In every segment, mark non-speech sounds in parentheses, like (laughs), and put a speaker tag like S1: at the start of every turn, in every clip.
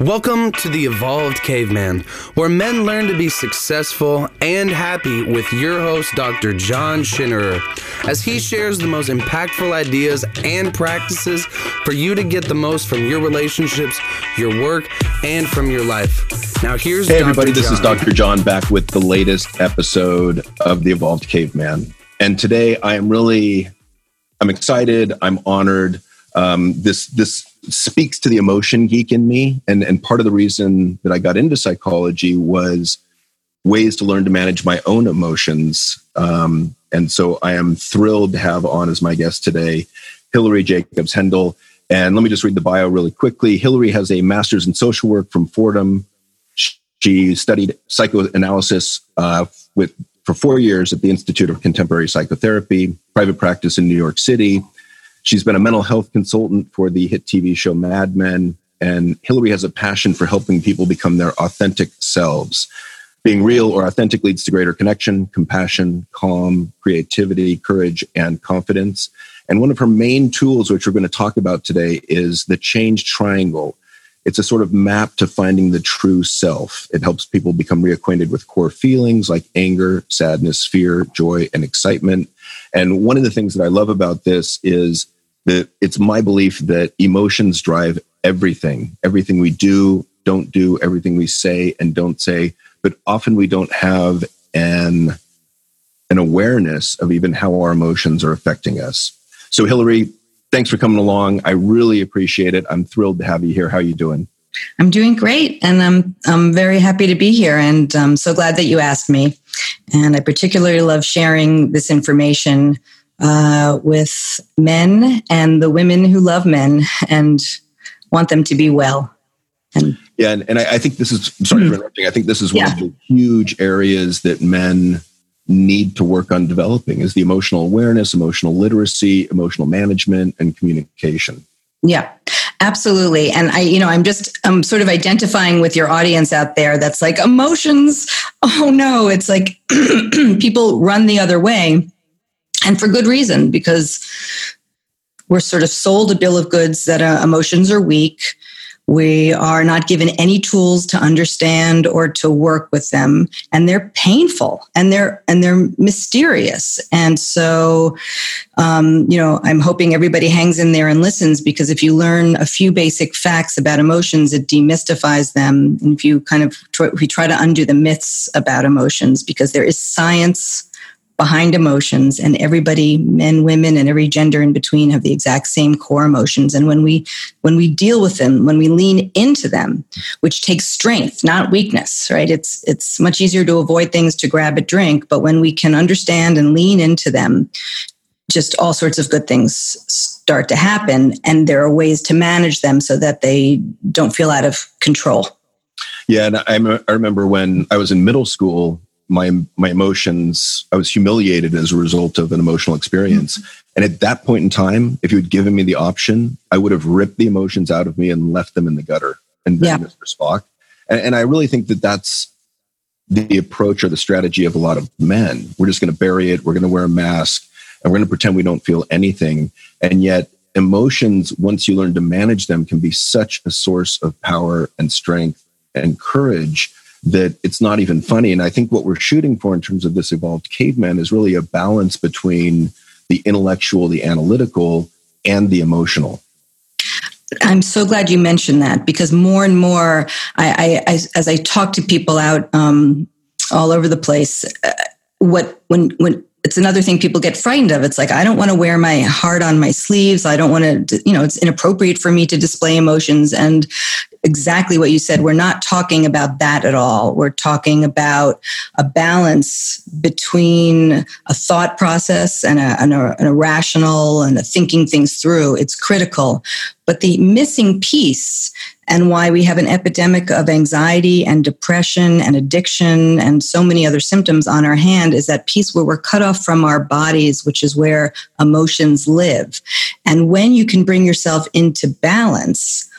S1: Welcome to the Evolved Caveman, where men learn to be successful and happy with your host, Dr. John Schinnerer, as he shares the most impactful ideas and practices for you to get the most from your relationships, your work, and from your life. Now, here's
S2: Hey,
S1: Dr.
S2: everybody, this is Dr. John back with the latest episode of The Evolved Caveman. And today I am really, I'm excited, I'm honored. Um, this, this speaks to the emotion geek in me. And, and part of the reason that I got into psychology was ways to learn to manage my own emotions. Um, and so I am thrilled to have on as my guest today, Hilary Jacobs Hendel. And let me just read the bio really quickly. Hilary has a master's in social work from Fordham. She studied psychoanalysis uh, with for four years at the Institute of Contemporary Psychotherapy, private practice in New York City. She's been a mental health consultant for the hit TV show Mad Men. And Hilary has a passion for helping people become their authentic selves. Being real or authentic leads to greater connection, compassion, calm, creativity, courage, and confidence. And one of her main tools, which we're going to talk about today, is the change triangle. It's a sort of map to finding the true self. It helps people become reacquainted with core feelings like anger, sadness, fear, joy, and excitement. And one of the things that I love about this is that it's my belief that emotions drive everything, everything we do, don't do, everything we say and don't say. But often we don't have an, an awareness of even how our emotions are affecting us. So, Hilary, thanks for coming along. I really appreciate it. I'm thrilled to have you here. How are you doing?
S3: I'm doing great, and I'm I'm very happy to be here, and I'm so glad that you asked me. And I particularly love sharing this information uh, with men and the women who love men and want them to be well. And
S2: Yeah, and, and I, I think this is sorry for interrupting. I think this is one of the huge areas that men need to work on developing is the emotional awareness, emotional literacy, emotional management, and communication.
S3: Yeah, absolutely. And I, you know, I'm just, I'm sort of identifying with your audience out there that's like emotions. (laughs) Oh no, it's like (clears throat) people run the other way. And for good reason, because we're sort of sold a bill of goods that uh, emotions are weak. We are not given any tools to understand or to work with them, and they're painful and they're and they're mysterious. And so, um, you know, I'm hoping everybody hangs in there and listens because if you learn a few basic facts about emotions, it demystifies them. And if you kind of try, we try to undo the myths about emotions, because there is science behind emotions and everybody men women and every gender in between have the exact same core emotions. And when we when we deal with them when we lean into them which takes strength not weakness right? It's it's much easier to avoid things to grab a drink but when we can understand and lean into them just all sorts of good things start to happen and there are ways to manage them so that they don't feel out of control.
S2: Yeah, and I, I remember when I was in middle school, my my emotions, I was humiliated as a result of an emotional experience. Mm-hmm. And at that point in time, if you had given me the option, I would have ripped the emotions out of me and left them in the gutter and been
S3: Yeah.
S2: Mr. Spock. And, and I really think that that's the approach or the strategy of a lot of men. We're just going to bury it. We're going to wear a mask and we're going to pretend we don't feel anything. And yet, emotions, once you learn to manage them, can be such a source of power and strength and courage that it's not even funny. And I think what we're shooting for in terms of this evolved caveman is really a balance between the intellectual, the analytical, and the emotional.
S3: I'm so glad you mentioned that because more and more, I, I, I as I talk to people out um, all over the place, uh, what when when it's another thing people get frightened of. It's like I don't want to wear my heart on my sleeves. I don't want to, you know, it's inappropriate for me to display emotions. And exactly what you said, we're not talking about that at all. We're talking about a balance between a thought process and a, and a, and a rational and a thinking things through. It's critical. But the missing piece and why we have an epidemic of anxiety and depression and addiction and so many other symptoms on our hand is that piece where we're cut off from our bodies, which is where emotions live. And when you can bring yourself into balance,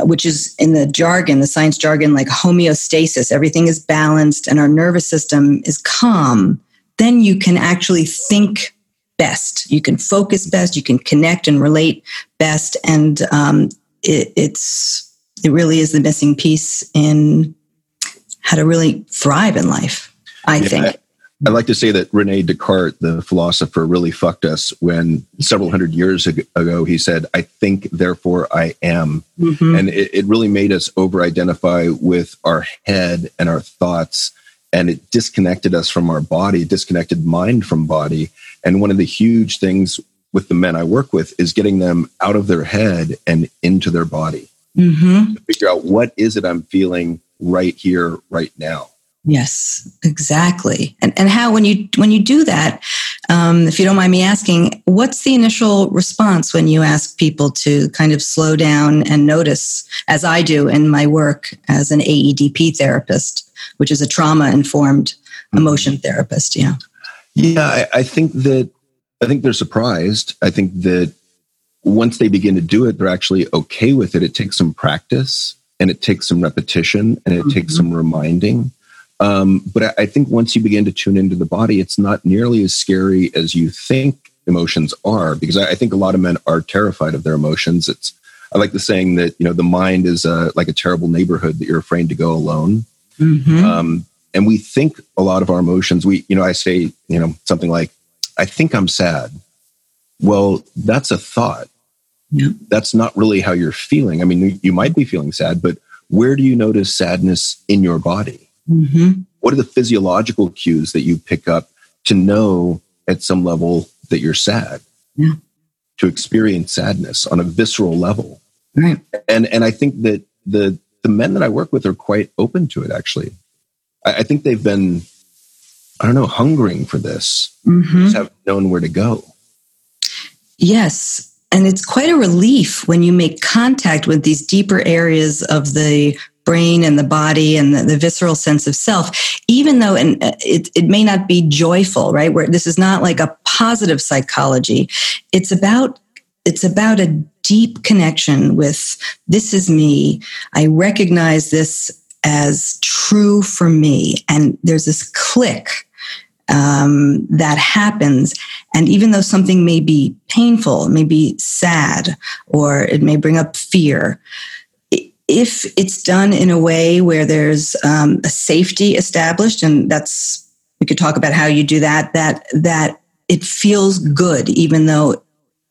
S3: which is in the jargon, the science jargon, like homeostasis, everything is balanced and our nervous system is calm, then you can actually think best. You can focus best, you can connect and relate best. And um, it, it's it really is the missing piece in how to really thrive in life, I yeah, think. I,
S2: I like to say that Rene Descartes, the philosopher, really fucked us when several hundred years ago he said, I think, therefore I am. Mm-hmm. And it, it really made us over identify with our head and our thoughts. And it disconnected us from our body, disconnected mind from body. And one of the huge things with the men I work with is getting them out of their head and into their body. Mm-hmm. figure out what is it I'm feeling right here, right now.
S3: Yes, exactly. And and how when you when you do that, um, if you don't mind me asking, what's the initial response when you ask people to kind of slow down and notice, as I do in my work as an AEDP therapist, which is a trauma informed mm-hmm. emotion therapist? Yeah.
S2: Yeah, I, I think that I think they're surprised. I think that once they begin to do it, they're actually okay with it. It takes some practice and it takes some repetition and it mm-hmm. takes some reminding. Um, but I, think once you begin to tune into the body, it's not nearly as scary as you think emotions are, because I, I think a lot of men are terrified of their emotions. It's I like the saying that you know the mind is a, like a terrible neighborhood that you're afraid to go alone. Mm-hmm. Um, and we think a lot of our emotions. We you know I say you know something like I think I'm sad. Well, that's a thought. Yeah. That's not really how you're feeling. I mean, you might be feeling sad, but where do you notice sadness in your body? Mm-hmm. What are the physiological cues that you pick up to know at some level that you're sad? Yeah. To experience sadness on a visceral level. Right. And and I think that the the men that I work with are quite open to it actually. I, I think they've been I don't know, hungering for this. Mm-hmm. Just have known where to go.
S3: Yes. And it's quite a relief when you make contact with these deeper areas of the brain and the body and the, the visceral sense of self, even though and uh, it, it may not be joyful, right? Where this is not like a positive psychology. It's about it's about a deep connection with this is me. I recognize this as true for me. And there's this click um, that happens. And even though something may be painful, may be sad, or it may bring up fear, if it's done in a way where there's um, a safety established, and that's we could talk about how you do that. That that it feels good, even though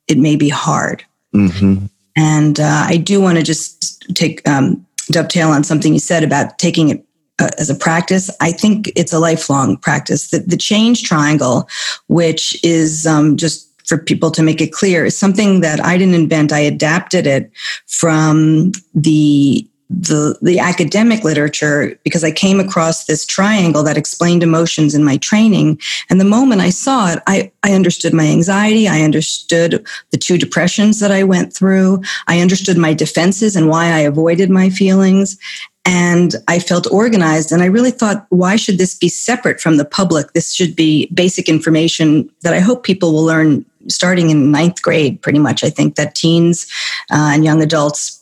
S3: it may be hard. Mm-hmm. And uh, I do want to just take um, dovetail on something you said about taking it uh, as a practice. I think it's a lifelong practice. The, the change triangle, which is um, just for people to make it clear is something that I didn't invent. I adapted it from the the the academic literature because I came across this triangle that explained emotions in my training. And the moment I saw it, I, I understood my anxiety. I understood the two depressions that I went through. I understood my defenses and why I avoided my feelings and I felt organized. And I really thought, why should this be separate from the public? This should be basic information that I hope people will learn starting in ninth grade, pretty much. I think that teens uh, and young adults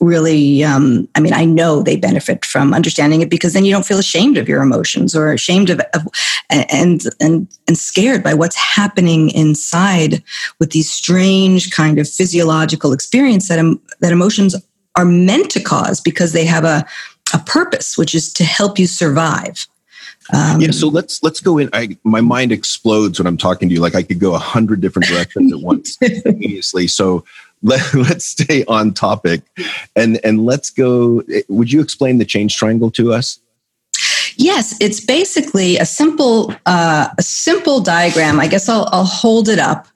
S3: really um, i mean i know they benefit from understanding it because then you don't feel ashamed of your emotions or ashamed of, of, and and and scared by what's happening inside with these strange kind of physiological experience that um, that emotions are meant to cause because they have a a purpose which is to help you survive
S2: um, yeah, so let's let's go in. I my mind explodes when I'm talking to you. Like I could go a hundred different directions at once (laughs) simultaneously. So let, (laughs) let's stay on topic, and and let's go. Would you explain the change triangle to us?
S3: Yes, it's basically a simple uh, a simple diagram. I guess I'll I'll hold it up.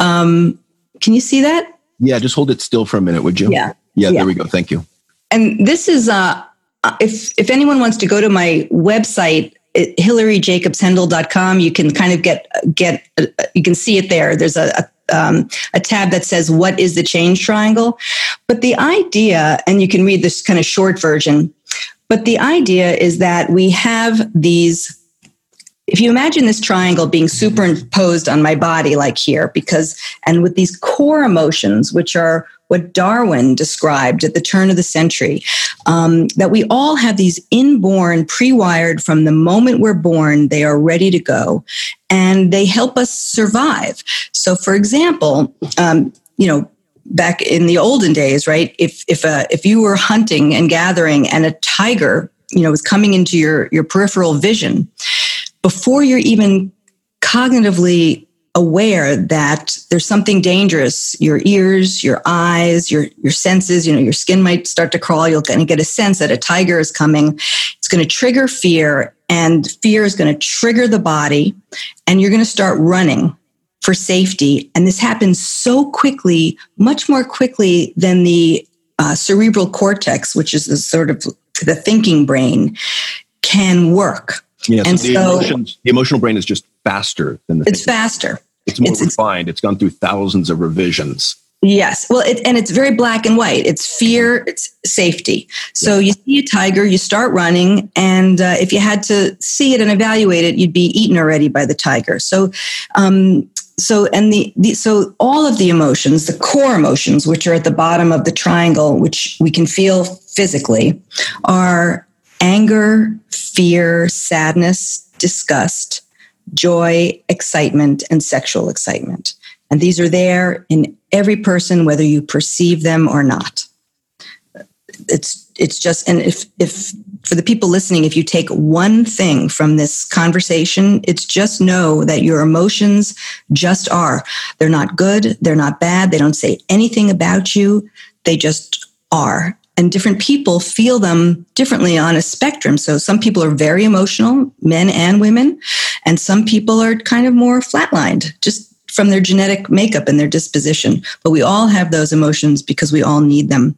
S3: Um, can you see that?
S2: Yeah, just hold it still for a minute, would you?
S3: Yeah.
S2: Yeah, yeah. there we go. Thank you.
S3: And this is uh if if anyone wants to go to my website hilaryjacobshendel.com you can kind of get get you can see it there. There's a, a um, a tab that says what is the change triangle? But the idea and you can read this kind of short version but the idea is that we have these if you imagine this triangle being superimposed on my body like here because and with these core emotions which are what Darwin described at the turn of the century um, that we all have these inborn, pre wired from the moment we're born, they are ready to go and they help us survive. So, for example, um, you know, back in the olden days, right? If if uh, if you were hunting and gathering, and a tiger, you know, was coming into your your peripheral vision, before you're even cognitively aware that there's something dangerous your ears your eyes your your senses you know your skin might start to crawl. You'll kind of get a sense that a tiger is coming. It's going to trigger fear and fear is going to trigger the body and you're going to start running for safety. And this happens so quickly much more quickly than the uh, cerebral cortex which is the sort of the thinking brain can work
S2: yeah, and so the, so, emotions, the emotional brain is just faster than the.
S3: It's faster.
S2: It's more it's, refined. It's gone through thousands of revisions.
S3: Yes. Well, it, and it's very black and white. It's fear, it's safety. So yeah. you see a tiger, you start running, and uh, if you had to see it and evaluate it, you'd be eaten already by the tiger. So, um, so and the, the so all of the emotions, the core emotions, which are at the bottom of the triangle, which we can feel physically, are anger, fear, sadness, disgust, joy, excitement, and sexual excitement. And these are there in every person, whether you perceive them or not. It's it's just and if if for the people listening, if you take one thing from this conversation, it's just know that your emotions just are. They're not good, they're not bad, they don't say anything about you, they just are and different people feel them differently on a spectrum. So some people are very emotional, men and women, and some people are kind of more flatlined, just from their genetic makeup and their disposition. But we all have those emotions because we all need them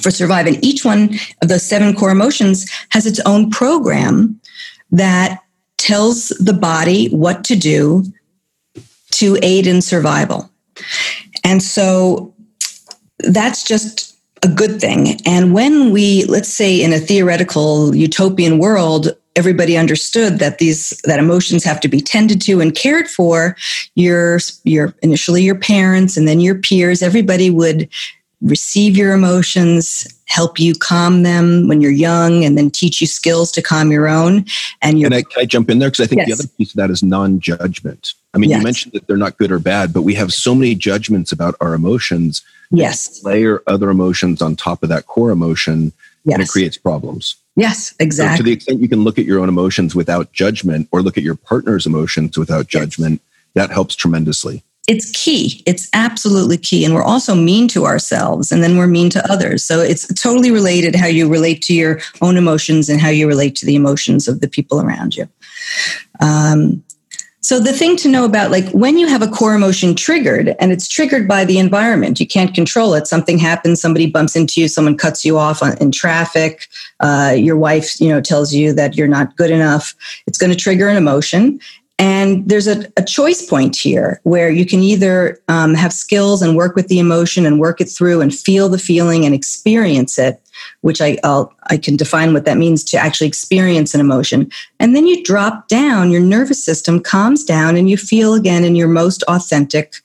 S3: for survival. And each one of those seven core emotions has its own program that tells the body what to do to aid in survival. And so that's just a good thing. And when we, let's say in a theoretical utopian world, everybody understood that these that emotions have to be tended to and cared for your your initially your parents and then your peers everybody would receive your emotions help you calm them when you're young and then teach you skills to calm your own and you
S2: can I, can I jump in there because i think yes. the other piece of that is non-judgment i mean yes. you mentioned that they're not good or bad but we have so many judgments about our emotions
S3: Yes.
S2: Layer other emotions on top of that core emotion, yes. and it creates problems.
S3: Yes, exactly.
S2: So to the extent you can look at your own emotions without judgment or look at your partner's emotions without judgment, yes. that helps tremendously.
S3: It's key. It's absolutely key. And we're also mean to ourselves and then we're mean to others. So it's totally related how you relate to your own emotions and how you relate to the emotions of the people around you. Um, so the thing to know about like when you have a core emotion triggered and it's triggered by the environment, you can't control it. Something happens, somebody bumps into you, someone cuts you off on, in traffic, uh, your wife, you know, tells you that you're not good enough. It's going to trigger an emotion. And there's a, a, choice point here where you can either um, have skills and work with the emotion and work it through and feel the feeling and experience it, which I, I'll, I can define what that means to actually experience an emotion. And then you drop down, your nervous system calms down, and you feel again in your most authentic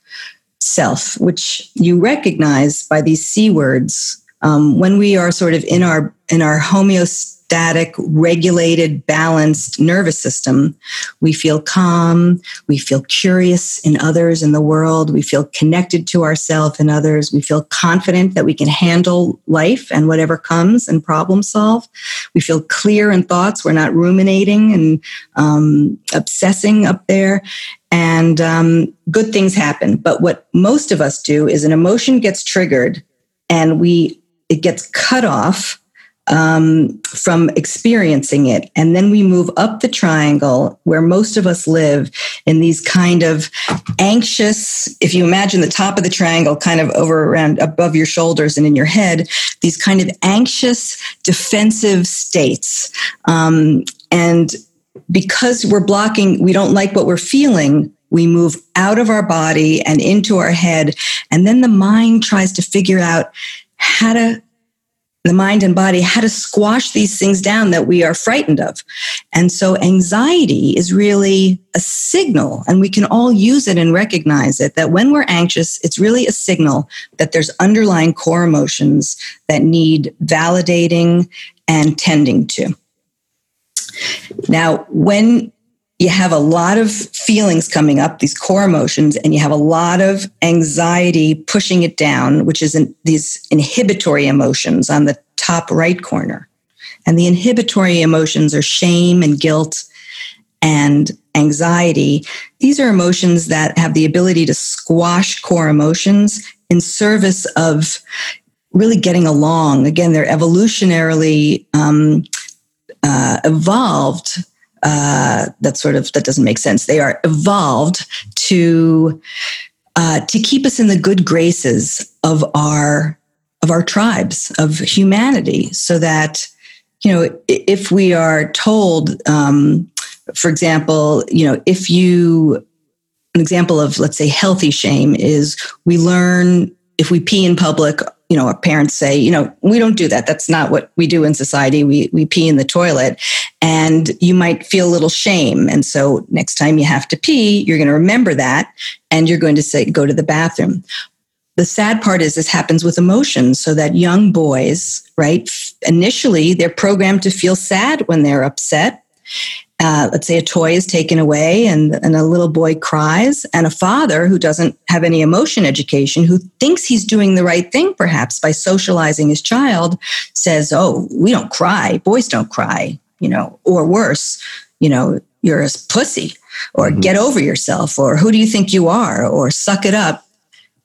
S3: self, which you recognize by these C words. Um, when we are sort of in our in our homeostasis static, regulated, balanced nervous system, we feel calm. We feel curious in others in the world. We feel connected to ourselves and others. We feel confident that we can handle life and whatever comes and problem solve. We feel clear in thoughts. We're not ruminating and um, obsessing up there. And um, good things happen. But what most of us do is an emotion gets triggered and we it gets cut off um, from experiencing it. And then we move up the triangle where most of us live in these kind of anxious, if you imagine the top of the triangle kind of over around above your shoulders and in your head, these kind of anxious, defensive states. Um, and because we're blocking, we don't like what we're feeling, we move out of our body and into our head. And then the mind tries to figure out how to the mind and body how to squash these things down that we are frightened of. And so anxiety is really a signal, and we can all use it and recognize it that when we're anxious, it's really a signal that there's underlying core emotions that need validating and tending to. Now, when you have a lot of feelings coming up, these core emotions, and you have a lot of anxiety pushing it down, which is in these inhibitory emotions on the top right corner. And the inhibitory emotions are shame and guilt and anxiety. These are emotions that have the ability to squash core emotions in service of really getting along. Again, they're evolutionarily um, uh, evolved uh, that sort of that doesn't make sense. They are evolved to uh, to keep us in the good graces of our of our tribes of humanity, so that you know if we are told, um, for example, you know if you an example of let's say healthy shame is we learn if we pee in public you know, our parents say, you know, we don't do that. That's not what we do in society. We we pee in the toilet, and you might feel a little shame. And so next time you have to pee, you're going to remember that, and you're going to say, go to the bathroom. The sad part is this happens with emotions, so that young boys, right, initially they're programmed to feel sad when they're upset, uh, let's say a toy is taken away and, and a little boy cries, and a father who doesn't have any emotion education, who thinks he's doing the right thing perhaps by socializing his child, says, Oh, we don't cry. Boys don't cry, you know, or worse, you know, you're a pussy, or mm-hmm. get over yourself, or who do you think you are, or suck it up.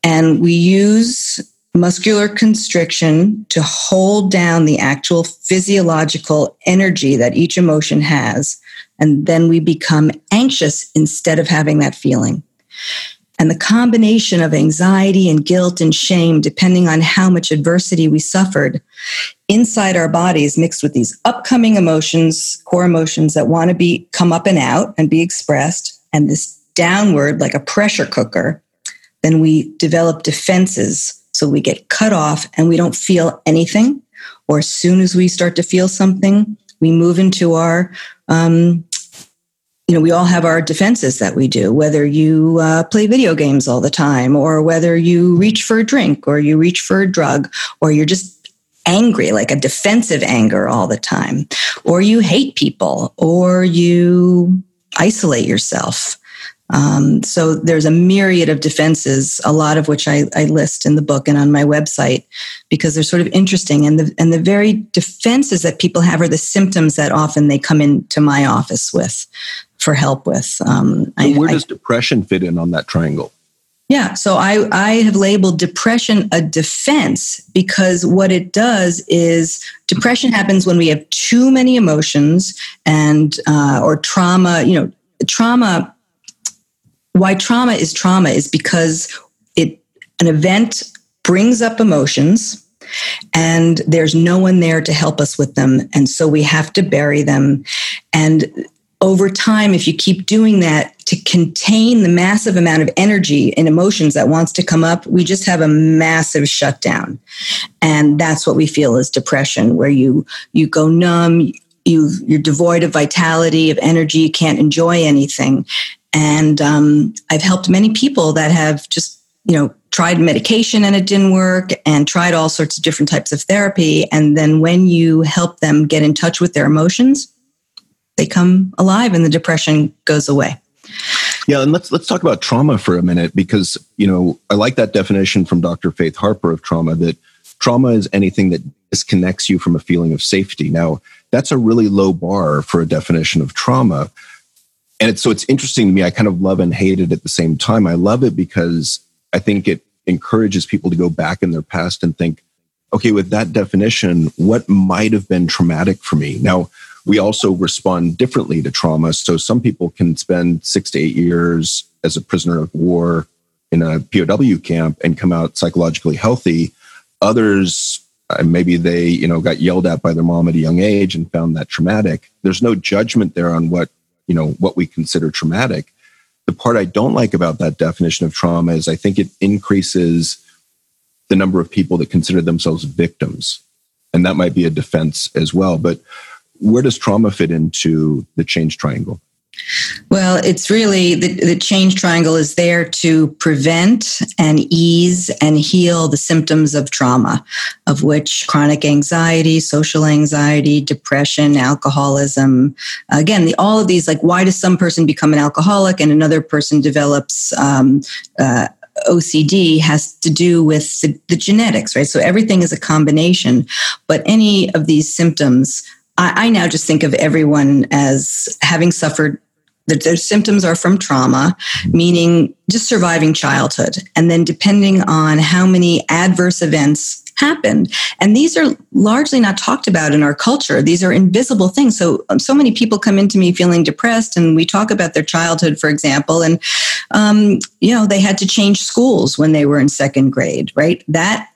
S3: And we use muscular constriction to hold down the actual physiological energy that each emotion has and then we become anxious instead of having that feeling. And the combination of anxiety and guilt and shame, depending on how much adversity we suffered inside our bodies, mixed with these upcoming emotions, core emotions that want to be come up and out and be expressed, and this downward like a pressure cooker, then we develop defenses. So we get cut off and we don't feel anything. Or as soon as we start to feel something, we move into our um, you know, we all have our defenses that we do, whether you uh, play video games all the time, or whether you reach for a drink, or you reach for a drug, or you're just angry, like a defensive anger all the time, or you hate people, or you isolate yourself. Um, so there's a myriad of defenses, a lot of which I, I, list in the book and on my website, because they're sort of interesting. And the and the very defenses that people have are the symptoms that often they come into my office with for help with. Um,
S2: I, where does I, depression fit in on that triangle?
S3: Yeah, so I, I have labeled depression a defense because what it does is depression happens when we have too many emotions and uh, or trauma. You know, trauma. Why trauma is trauma is because it an event brings up emotions and there's no one there to help us with them and so we have to bury them and over time, if you keep doing that to contain the massive amount of energy and emotions that wants to come up, we just have a massive shutdown. And that's what we feel is depression, where you you go numb, you you're devoid of vitality, of energy, you can't enjoy anything. And um, I've helped many people that have just you know tried medication and it didn't work and tried all sorts of different types of therapy and then when you help them get in touch with their emotions they come alive and the depression goes away.
S2: Yeah, and let's let's talk about trauma for a minute because you know I like that definition from Dr. Faith Harper of trauma that trauma is anything that disconnects you from a feeling of safety. Now that's a really low bar for a definition of trauma, and it's so it's interesting to me. I kind of love and hate it at the same time. I love it because I think it encourages people to go back in their past and think, okay, with that definition, what might have been traumatic for me now we also respond differently to trauma. So some people can spend six to eight years as a prisoner of war in a POW camp and come out psychologically healthy. Others, uh, maybe they, you know, got yelled at by their mom at a young age and found that traumatic. There's no judgment there on what, you know, what we consider traumatic. The part I don't like about that definition of trauma is I think it increases the number of people that consider themselves victims. And that might be a defense as well. But where does trauma fit into the change triangle?
S3: Well, it's really the, the change triangle is there to prevent and ease and heal the symptoms of trauma, of which chronic anxiety, social anxiety, depression, alcoholism. Again, the, all of these, like, why does some person become an alcoholic and another person develops um, uh, OCD has to do with the, the, genetics, right? So everything is a combination, but any of these symptoms, I, I now just think of everyone as having suffered that their symptoms are from trauma, meaning just surviving childhood. And then depending on how many adverse events happened. And these are largely not talked about in our culture. These are invisible things. So, um, so many people come into me feeling depressed, and we talk about their childhood, for example, and, um, you know, they had to change schools when they were in second grade, right? That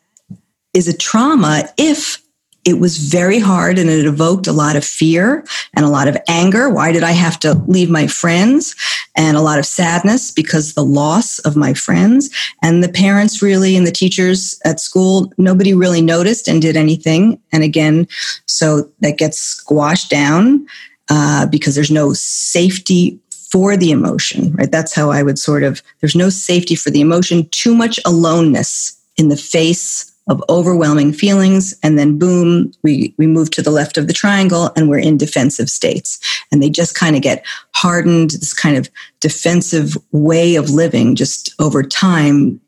S3: is a trauma if it was very hard and it evoked a lot of fear and a lot of anger. Why did I have to leave my friends? And a lot of sadness because the loss of my friends. And the parents really and the teachers at school, nobody really noticed and did anything. And again, so that gets squashed down uh, because there's no safety for the emotion, right? That's how I would sort of, there's no safety for the emotion, too much aloneness in the face of overwhelming feelings and then boom we we move to the left of the triangle and we're in defensive states and they just kind of get hardened this kind of defensive way of living just over time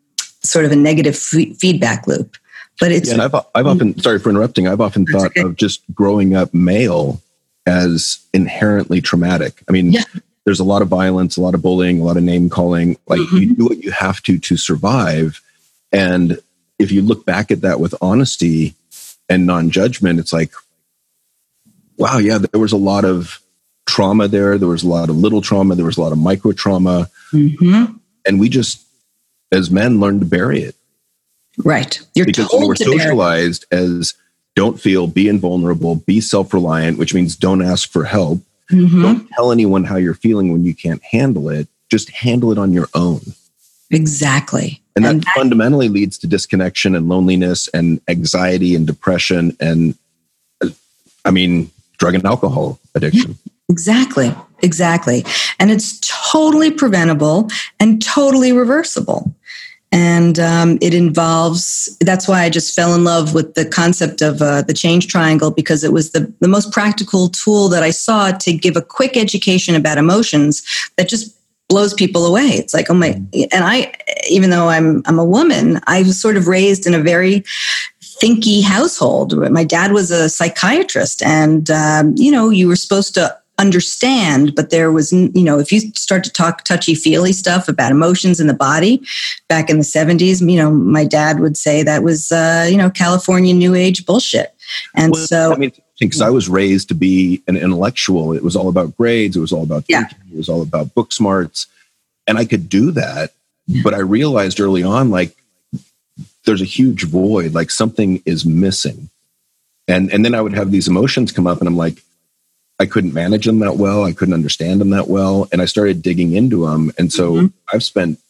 S3: sort of a negative f- feedback loop but it's
S2: yeah, and I've, I've often sorry for interrupting i've often thought okay. of just growing up male as inherently traumatic i mean yeah. there's a lot of violence a lot of bullying a lot of name calling like mm-hmm. you do what you have to to survive and if you look back at that with honesty and non-judgment it's like wow yeah there was a lot of trauma there. There was a lot of little trauma. There was a lot of micro trauma. Mm-hmm. and we just as men learned to bury it.
S3: Right.
S2: You're because we were socialized as don't feel be invulnerable be self-reliant which means don't ask for help. Mm-hmm. don't tell anyone how you're feeling when you can't handle it. Just handle it on your own
S3: exactly
S2: and that, and that fundamentally leads to disconnection and loneliness and anxiety and depression and, I mean, drug and alcohol addiction.
S3: Exactly. Exactly. And it's totally preventable and totally reversible. And um, it involves, that's why I just fell in love with the concept of uh, the change triangle because it was the, the most practical tool that I saw to give a quick education about emotions that just blows people away. It's like, oh my, and I, even though I'm, I'm a woman, I was sort of raised in a very thinky household. My dad was a psychiatrist and, um, you know, you were supposed to understand, but there was, you know, if you start to talk touchy feely stuff about emotions in the body back in the 70s, you know, my dad would say that was, uh, you know, California new age bullshit. And well, so,
S2: I mean, because I was raised to be an intellectual. It was all about grades. It was all about thinking. Yeah. It was all about book smarts. And I could do that. But I realized early on, like, there's a huge void, like something is missing. And, and then I would have these emotions come up and I'm like, I couldn't manage them that well. I couldn't understand them that well. And I started digging into them. And so mm-hmm. I've spent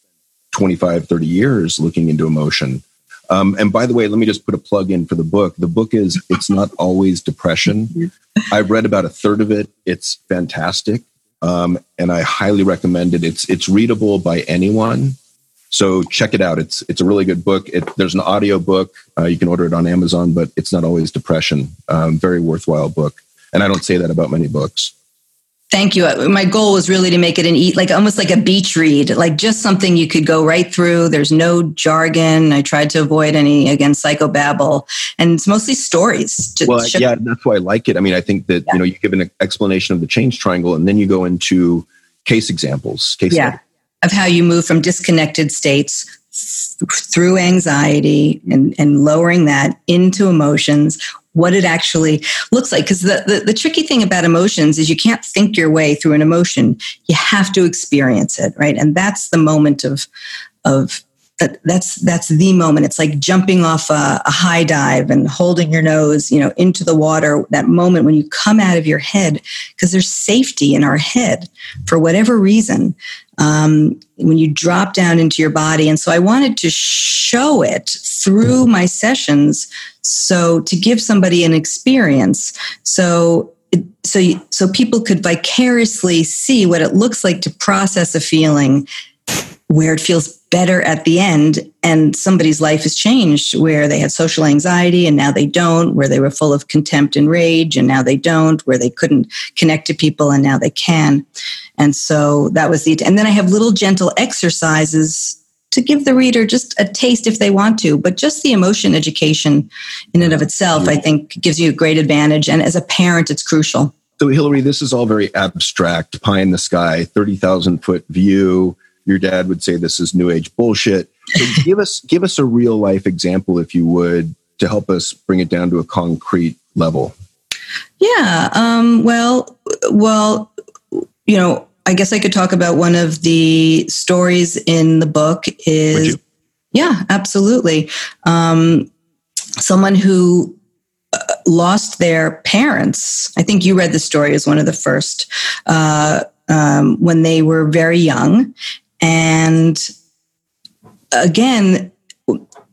S2: 25, 30 years looking into emotion um, and by the way, let me just put a plug in for the book. The book is It's Not Always Depression. (laughs) I've read about a third of it. It's fantastic. Um, and I highly recommend it. It's it's readable by anyone. So check it out. It's it's a really good book. It, there's an audio book. Uh, you can order it on Amazon, but it's not always depression. Um, very worthwhile book. And I don't say that about many books.
S3: Thank you. My goal was really to make it an eat like almost like a beach read, like just something you could go right through. There's no jargon. I tried to avoid any again psychobabble, and it's mostly stories.
S2: well, yeah, that's why I like it. I mean, I think that yeah. you know you give an explanation of the change triangle, and then you go into case examples. Case
S3: yeah, of how you move from disconnected states through anxiety and, and lowering that into emotions what it actually looks like. Because the, the, the, tricky thing about emotions is you can't think your way through an emotion. You have to experience it, right? And that's the moment of of that, that's that's the moment. It's like jumping off a, a high dive and holding your nose, you know, into the water. That moment when you come out of your head, because there's safety in our head for whatever reason. Um, when you drop down into your body, and so I wanted to show it through my sessions. So to give somebody an experience, so so so people could vicariously see what it looks like to process a feeling where it feels better at the end and somebody's life has changed where they had social anxiety and now they don't where they were full of contempt and rage and now they don't where they couldn't connect to people and now they can. And so that was the and then i have little gentle exercises to give the reader just a taste if they want to but just the emotion education in and of itself i think gives you a great advantage and as a parent it's crucial
S2: so hilary this is all very abstract pie in the sky 30000 foot view your dad would say this is new age bullshit. So (laughs) give us give us a real life example, if you would, to help us bring it down to a concrete level.
S3: Yeah. Um, well, well, you know, I guess I could talk about one of the stories in the book. Is yeah, absolutely. Um, someone who uh, lost their parents. I think you read the story as one of the first uh, um, when they were very young, and again,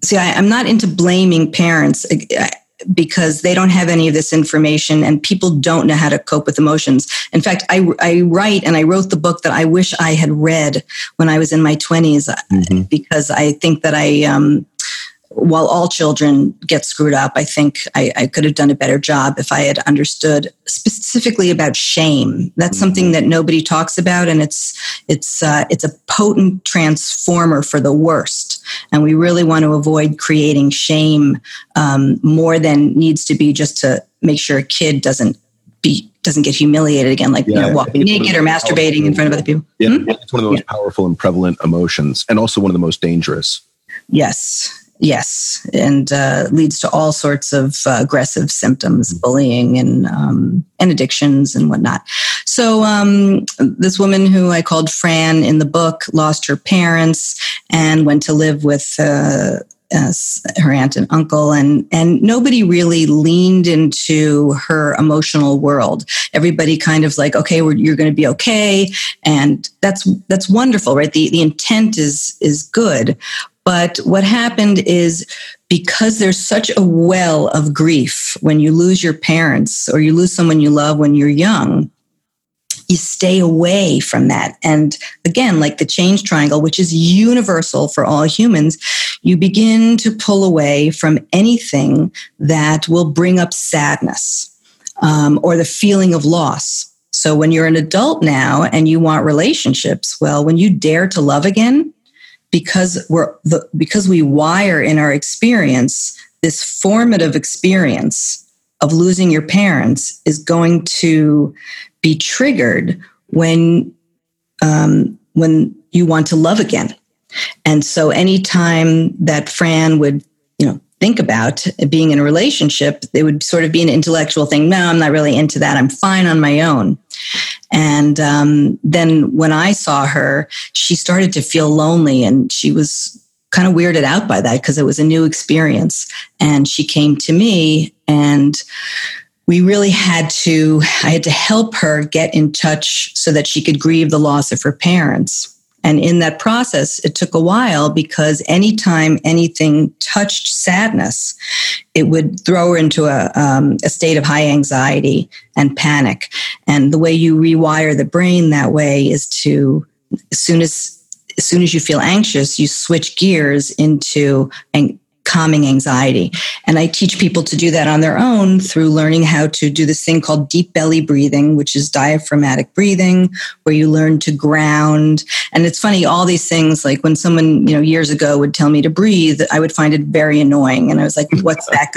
S3: see, I, am not into blaming parents because they don't have any of this information and people don't know how to cope with emotions. In fact, I, I write and I wrote the book that I wish I had read when I was in my 20s uh, mm-hmm. because I think that I, um, while all children get screwed up, I think I, I, could have done a better job if I had understood specifically about shame. That's mm-hmm. something that nobody talks about, and it's it's uh, it's a potent transformer for the worst. And we really want to avoid creating shame um, more than needs to be just to make sure a kid doesn't be doesn't get humiliated again, like yeah, you know, walking naked or masturbating in front of other people.
S2: Yeah, hmm? it's one of the most yeah. powerful and prevalent emotions, and also one of the most dangerous.
S3: Yes, Yes, and uh, leads to all sorts of uh, aggressive symptoms, mm-hmm. bullying and um, and addictions and whatnot. So um, this woman who I called Fran in the book lost her parents and went to live with. Uh, her aunt and uncle and and nobody really leaned into her emotional world everybody kind of like okay you're going to be okay and that's that's wonderful right the the intent is is good but what happened is because there's such a well of grief when you lose your parents or you lose someone you love when you're young, you stay away from that. And again, like the change triangle, which is universal for all humans, you begin to pull away from anything that will bring up sadness um, or the feeling of loss. So when you're an adult now and you want relationships, well, when you dare to love again, because we're the, because we wire in our experience this formative experience of losing your parents is going to be triggered when um, when you want to love again. And so anytime that fran would you know think about being in a relationship it would sort of be an intellectual thing. No i'm not really into that. I'm fine on my own and um, then when I saw her, she started to feel lonely and she was kind of weirded out by that because it was a new experience. And she came to me and we really had to, I had to help her get in touch so that she could grieve the loss of her parents. And in that process, it took a while because anytime anything touched sadness, it would throw her into a, um, a state of high anxiety and panic. And the way you rewire the brain that way is to, as soon as as soon as you feel anxious, you switch gears into calming anxiety. And I teach people to do that on their own through learning how to do this thing called deep belly breathing, which is diaphragmatic breathing, where you learn to ground. And it's funny, all these things, like when someone, you know, years ago would tell me to breathe, I would find it very annoying. And I was like, what's that?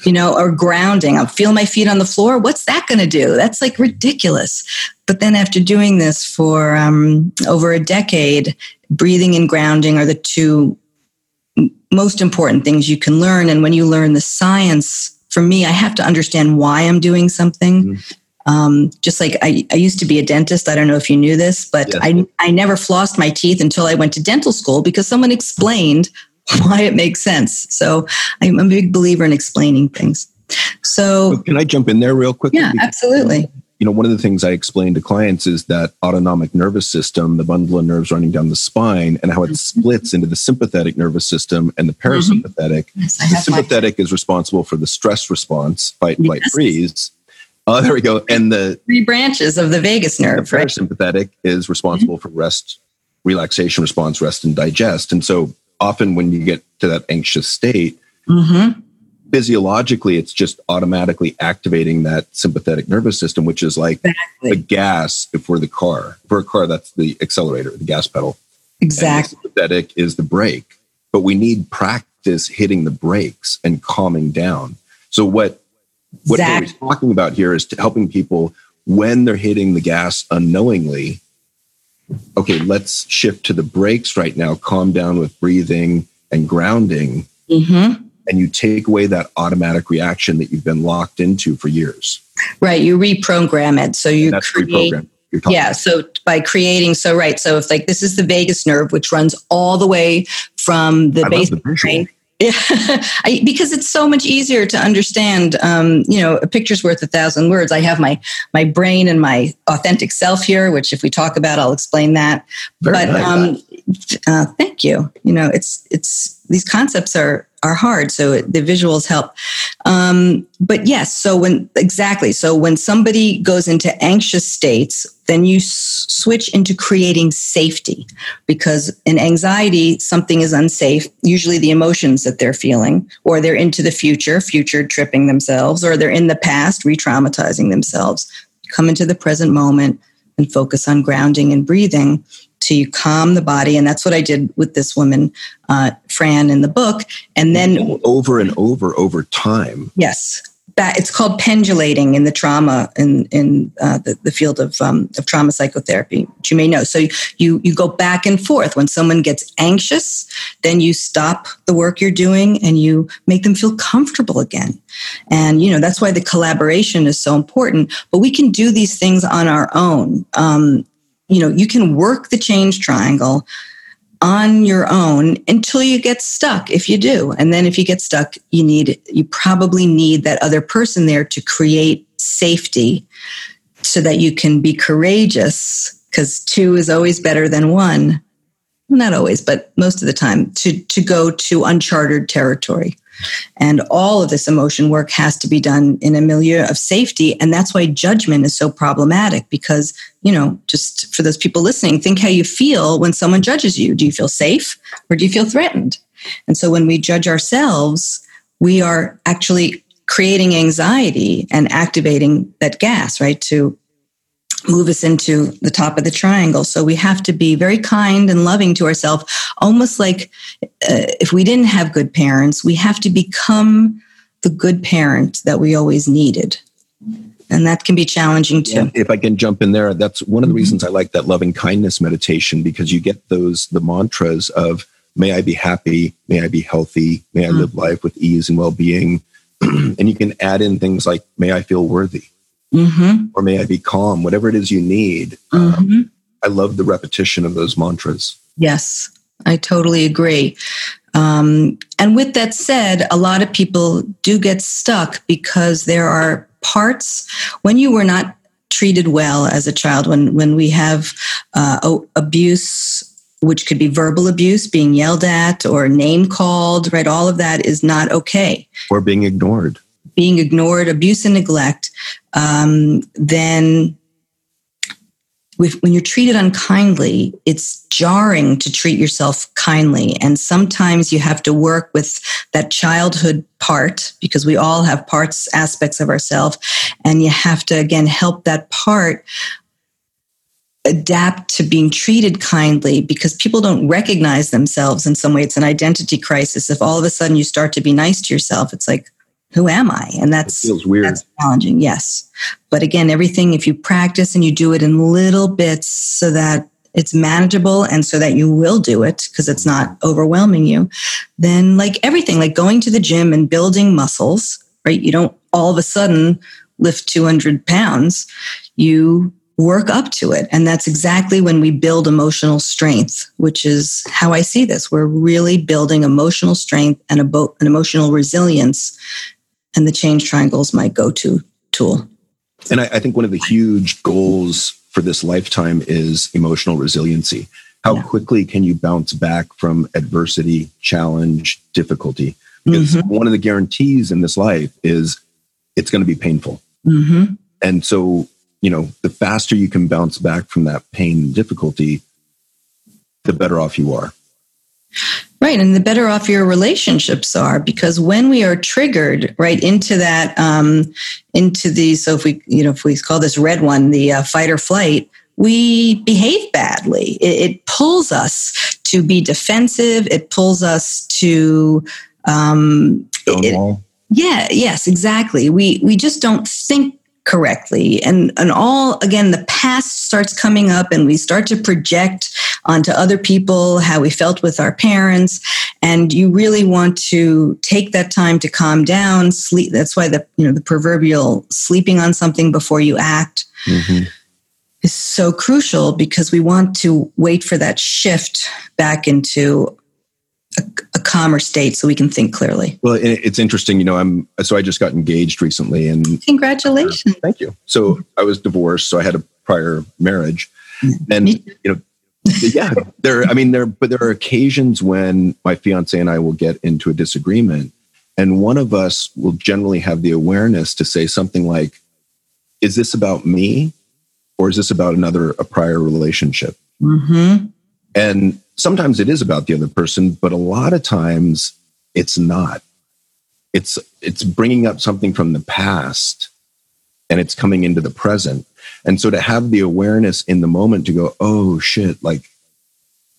S3: (laughs) you know, or grounding. I'll feel my feet on the floor. What's that going to do? That's like ridiculous. But then after doing this for um, over a decade, breathing and grounding are the two most important things you can learn. And when you learn the science, for me, I have to understand why I'm doing something. Mm-hmm. Um, just like I, I, used to be a dentist. I don't know if you knew this, but yes. I, I never flossed my teeth until I went to dental school because someone explained (laughs) why it makes sense. So I'm a big believer in explaining things. So,
S2: can I jump in there real quick?
S3: Yeah, absolutely
S2: you know, one of the things I explain to clients is that autonomic nervous system, the bundle of nerves running down the spine, and how it mm-hmm. splits into the sympathetic nervous system and the mm-hmm. parasympathetic. Mm-hmm. Yes, the sympathetic is responsible for the stress response, fight, yes. flight, freeze. Oh, there we go. And the
S3: three branches of the vagus nerve,
S2: the
S3: right?
S2: parasympathetic is responsible for rest, relaxation response, rest, and digest. And so often when you get to that anxious state,
S3: Mm-hmm.
S2: Physiologically, it's just automatically activating that sympathetic nervous system, which is like the gas for the car. For a car, that's the accelerator, the gas pedal. And
S3: Exactly.
S2: the sympathetic is the brake. But we need practice hitting the brakes and calming down. So what what
S3: Exactly.
S2: we're talking about here is to helping people when they're hitting the gas unknowingly. Okay, let's shift to the brakes right now. Calm down with breathing and grounding,
S3: Mm-hmm.
S2: And you take away that automatic reaction that you've been locked into for years.
S3: Right. You reprogram it. So you create. Yeah. So by creating, so right. So if like this is the vagus nerve, which runs all the way from the
S2: I
S3: base
S2: the
S3: brain. Yeah, (laughs) I, because it's so much easier to understand. Um, you know, a picture's worth a thousand words. I have my my brain and my authentic self here, which if we talk about, I'll explain that.
S2: Very
S3: but
S2: nice.
S3: um, uh, thank you. You know, it's it's these concepts are are hard, so the visuals help. Um, but yes, so when exactly, so when somebody goes into anxious states, then you s- switch into creating safety because in anxiety, something is unsafe. Usually, the emotions that they're feeling, or they're into the future, future tripping themselves, or they're in the past, re-traumatizing themselves. Come into the present moment and focus on grounding and breathing to calm the body. And that's what I did with this woman, uh, Fran, in the book. And then
S2: over and over over time.
S3: Yes, that it's called pendulating in the trauma in in uh, the, the field of um, of trauma psychotherapy, which you may know. So you you go back and forth. When someone gets anxious, then you stop the work you're doing and you make them feel comfortable again. And you know that's why the collaboration is so important. But we can do these things on our own. Um, you know, you can work the change triangle on your own until you get stuck if you do. And then if you get stuck you need you probably need that other person there to create safety so that you can be courageous because two is always better than one. Not always but most of the time to to go to uncharted territory and all of this emotion work has to be done in a milieu of safety. And that's why judgment is so problematic because you know just for those people listening think how you feel when someone judges you. Do you feel safe or do you feel threatened? And so when we judge ourselves we are actually creating anxiety and activating that gas right to move us into the top of the triangle. So we have to be very kind and loving to ourselves almost like uh, if we didn't have good parents we have to become the good parent that we always needed. And that can be challenging too.
S2: If I can jump in there, that's one of the
S3: Mhm.
S2: reasons I like that loving kindness meditation because you get those the mantras of may I be happy, may I be healthy, may I live life with ease and well-being. (clears throat) and you can add in things like may I feel worthy
S3: hmm
S2: or may I be calm, whatever it is you need.
S3: hmm
S2: Um, I love the repetition of those mantras.
S3: Yes, I totally agree. Um, and with that said, a lot of people do get stuck because there are parts when you were not treated well as a child, when when we have uh, o- abuse, which could be verbal abuse, being yelled at or name called, right? All of that is not okay
S2: Or being ignored.
S3: Being ignored, abuse and neglect, um, then when you're treated unkindly, it's jarring to treat yourself kindly. And sometimes you have to work with that childhood part because we all have parts, aspects of ourselves. And you have to, again, help that part adapt to being treated kindly because people don't recognize themselves in some way. It's an identity crisis. If all of a sudden you start to be nice to yourself, it's like, who am I? And
S2: It
S3: that's
S2: feels weird.
S3: that's challenging, yes. But again, everything, if you practice and you do it in little bits so that it's manageable and so that you will do it because it's not overwhelming you, then like everything, like going to the gym and building muscles, right? You don't all of a sudden lift 200 pounds. You work up to it. And that's exactly when we build emotional strength, which is how I see this. We're really building emotional strength and an emotional resilience. And the change triangle is my go to tool.
S2: And I, I think one of the huge goals for this lifetime is emotional resiliency. How
S3: Yeah.
S2: quickly can you bounce back from adversity, challenge, difficulty? Because
S3: Mhm.
S2: one of the guarantees in this life is it's going to be painful.
S3: hmm
S2: And so, you know, the faster you can bounce back from that pain and difficulty, the better off you are.
S3: Right. And the better off your relationships are because when we are triggered right into that, um, into the, so if we, you know, if we call this red one, the uh, fight or flight, we behave badly. It, it, pulls us to be defensive. It pulls us to, um, it, yeah, yes, exactly. We, we just don't think correctly and and all again the past starts coming up and we start to project onto other people how we felt with our parents and you really want to take that time to calm down sleep that's why the you know the proverbial sleeping on something before you act mm-hmm. is so crucial because we want to wait for that shift back into a, a, calmer state so we can think clearly.
S2: Well, it's interesting. You know, I'm so I just got engaged recently, and
S3: congratulations.
S2: Uh, thank you. So I was divorced, so I had a prior marriage, and you know, yeah, there. I mean, there, but there are occasions when my fiance and I will get into a disagreement, and one of us will generally have the awareness to say something like, "Is this about me, or is this about another a prior relationship?" Mm-hmm. And sometimes it is about the other person, but a lot of times it's not. It's it's bringing up something from the past and it's coming into the present. And so to have the awareness in the moment to go, "Oh shit, like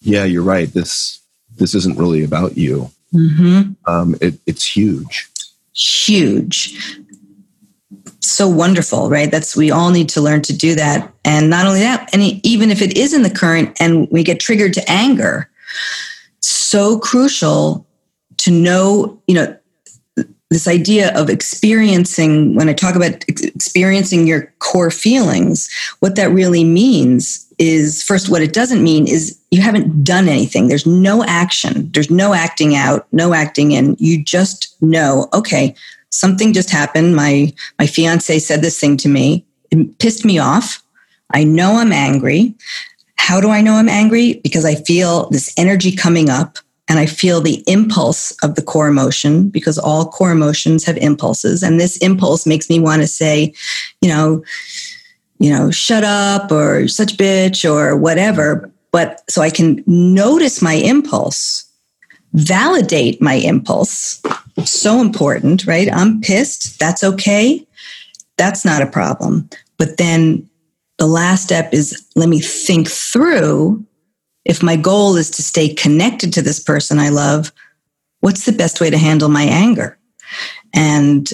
S2: yeah, you're right. This this isn't really about you." Mm-hmm. Um, it, it's huge.
S3: Huge so wonderful, right? That's we all need to learn to do that. And not only that, and even if it is in the current and we get triggered to anger, so crucial to know, you know, this idea of experiencing when I talk about experiencing your core feelings, what that really means is first what it doesn't mean is you haven't done anything. There's no action. There's no acting out, no acting in. You just know, okay, something just happened. My my fiance said this thing to me. It pissed me off. I know I'm angry. How do I know I'm angry? Because I feel this energy coming up and I feel the impulse of the core emotion because all core emotions have impulses and this impulse makes me want to say, you know, you know, shut up or such bitch or whatever, but so I can notice my impulse validate my impulse. So important, right? I'm pissed. That's okay. That's not a problem. But then the last step is let me think through if my goal is to stay connected to this person I love, what's the best way to handle my anger? And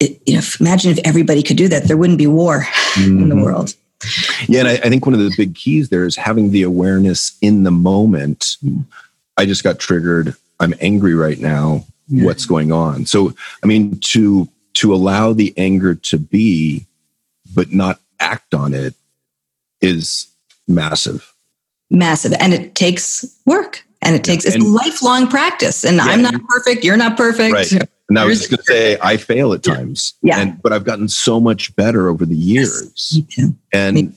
S3: it, you know, imagine if everybody could do that, there wouldn't be war mm-hmm. (laughs) in the mm-hmm. world.
S2: Yeah, and I, I, think one of the big keys there is having the awareness in the moment. I just got triggered. I'm angry right now. Yeah. What's going on? So, I mean, to to allow the anger to be, but not act on it, is massive.
S3: Massive, and it takes work, and it takes it's and, lifelong practice. And yeah, I'm not perfect. You're not perfect.
S2: Right. (laughs) And I was just going to say, I fail at times.
S3: Yeah.
S2: And, but I've gotten so much better over the years.
S3: Yes, me too.
S2: And me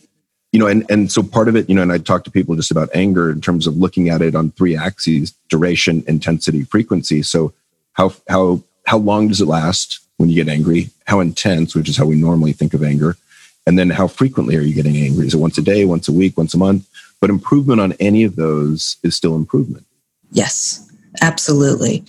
S2: you know, and, and so part of it, you know, and I talk to people just about anger in terms of looking at it on three axes, duration, intensity, frequency. So how, how, how long does it last when you get angry? How intense, which is how we normally think of anger. And then how frequently are you getting angry? Is it once a day, once a week, once a month? But improvement on any of those is still improvement.
S3: Yes absolutely.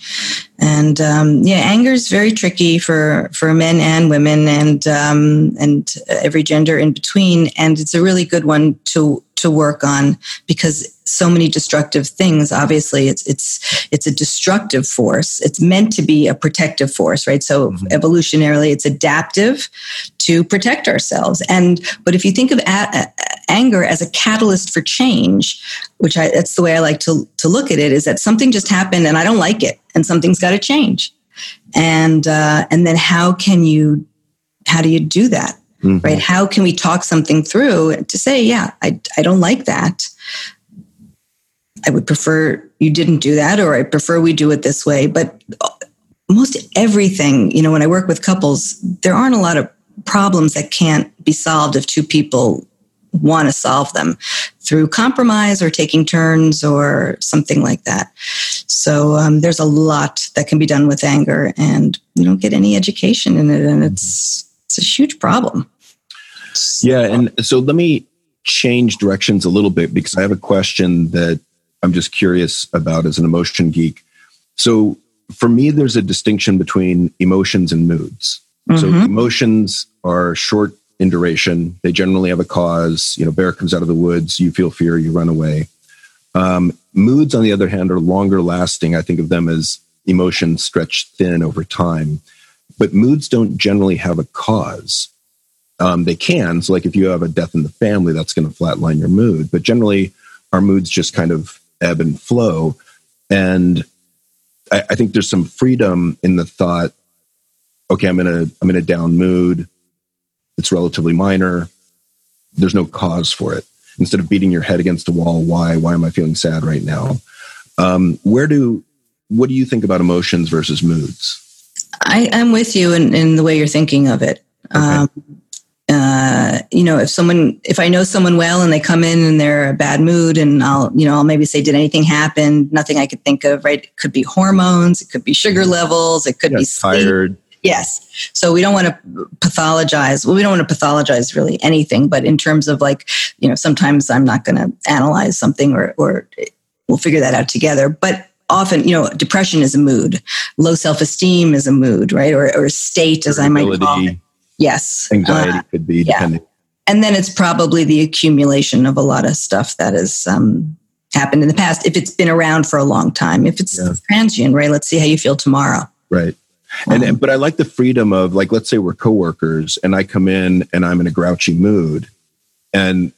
S3: And um, yeah anger is very tricky for for men and women and um, and every gender in between. And it's a really good one to to work on because so many destructive things obviously it's it's it's a destructive force. It's meant to be a protective force right? So mm-hmm. evolutionarily it's adaptive to protect ourselves. And but if you think of a- anger as a catalyst for change which I, that's the way i like to to look at it is that something just happened and i don't like it and something's got to change. And uh, and then how can you how do you do that? Mm-hmm. right? How can we talk something through to say yeah I, I don't like that I would prefer you didn't do that, or I prefer we do it this way. But most everything, you know, when I work with couples, there aren't a lot of problems that can't be solved if two people want to solve them through compromise or taking turns or something like that. So um, there's a lot that can be done with anger, and you don't get any education in it, and it's it's a huge problem.
S2: Yeah. And so let me change directions a little bit because I have a question that I'm just curious about as an emotion geek. So for me, there's a distinction between emotions and moods. Mm-hmm. So emotions are short in duration. They generally have a cause. You know, bear comes out of the woods, you feel fear, you run away. Um, moods, on the other hand, are longer lasting. I think of them as emotions stretched thin over time. But moods don't generally have a cause. Um, they can. So, like if you have a death in the family, that's going to flatline your mood. But generally, our moods just kind of ebb and flow. And I, I think there's some freedom in the thought. Okay, I'm in a I'm in a down mood. It's relatively minor. There's no cause for it. Instead of beating your head against the wall, why why am I feeling sad right now? Um, where do what do you think about emotions versus moods?
S3: I, am with you in, in the way you're thinking of it. Okay. Um, uh, you know, if someone, if I know someone well and they come in and they're a bad mood and I'll, you know, I'll maybe say, did anything happen? Nothing I could think of, right? It could be hormones. It could be sugar mm-hmm. levels. It could yeah, be
S2: sleep. tired.
S3: Yes. So we don't want to pathologize. Well, we don't want to pathologize really anything, but in terms of like, you know, sometimes I'm not going to analyze something or, or we'll figure that out together. But often, you know, depression is a mood, low self esteem is a mood, right? Or, or state, as I might call it. Yes.
S2: Anxiety uh, could be depending. Yeah.
S3: And then it's probably the accumulation of a lot of stuff that has um, happened in the past. If it's been around for a long time, if it's yeah. transient, right? Let's see how you feel tomorrow.
S2: Right. And, um, but I like the freedom of like, let's say we're coworkers and I come in and I'm in a grouchy mood. And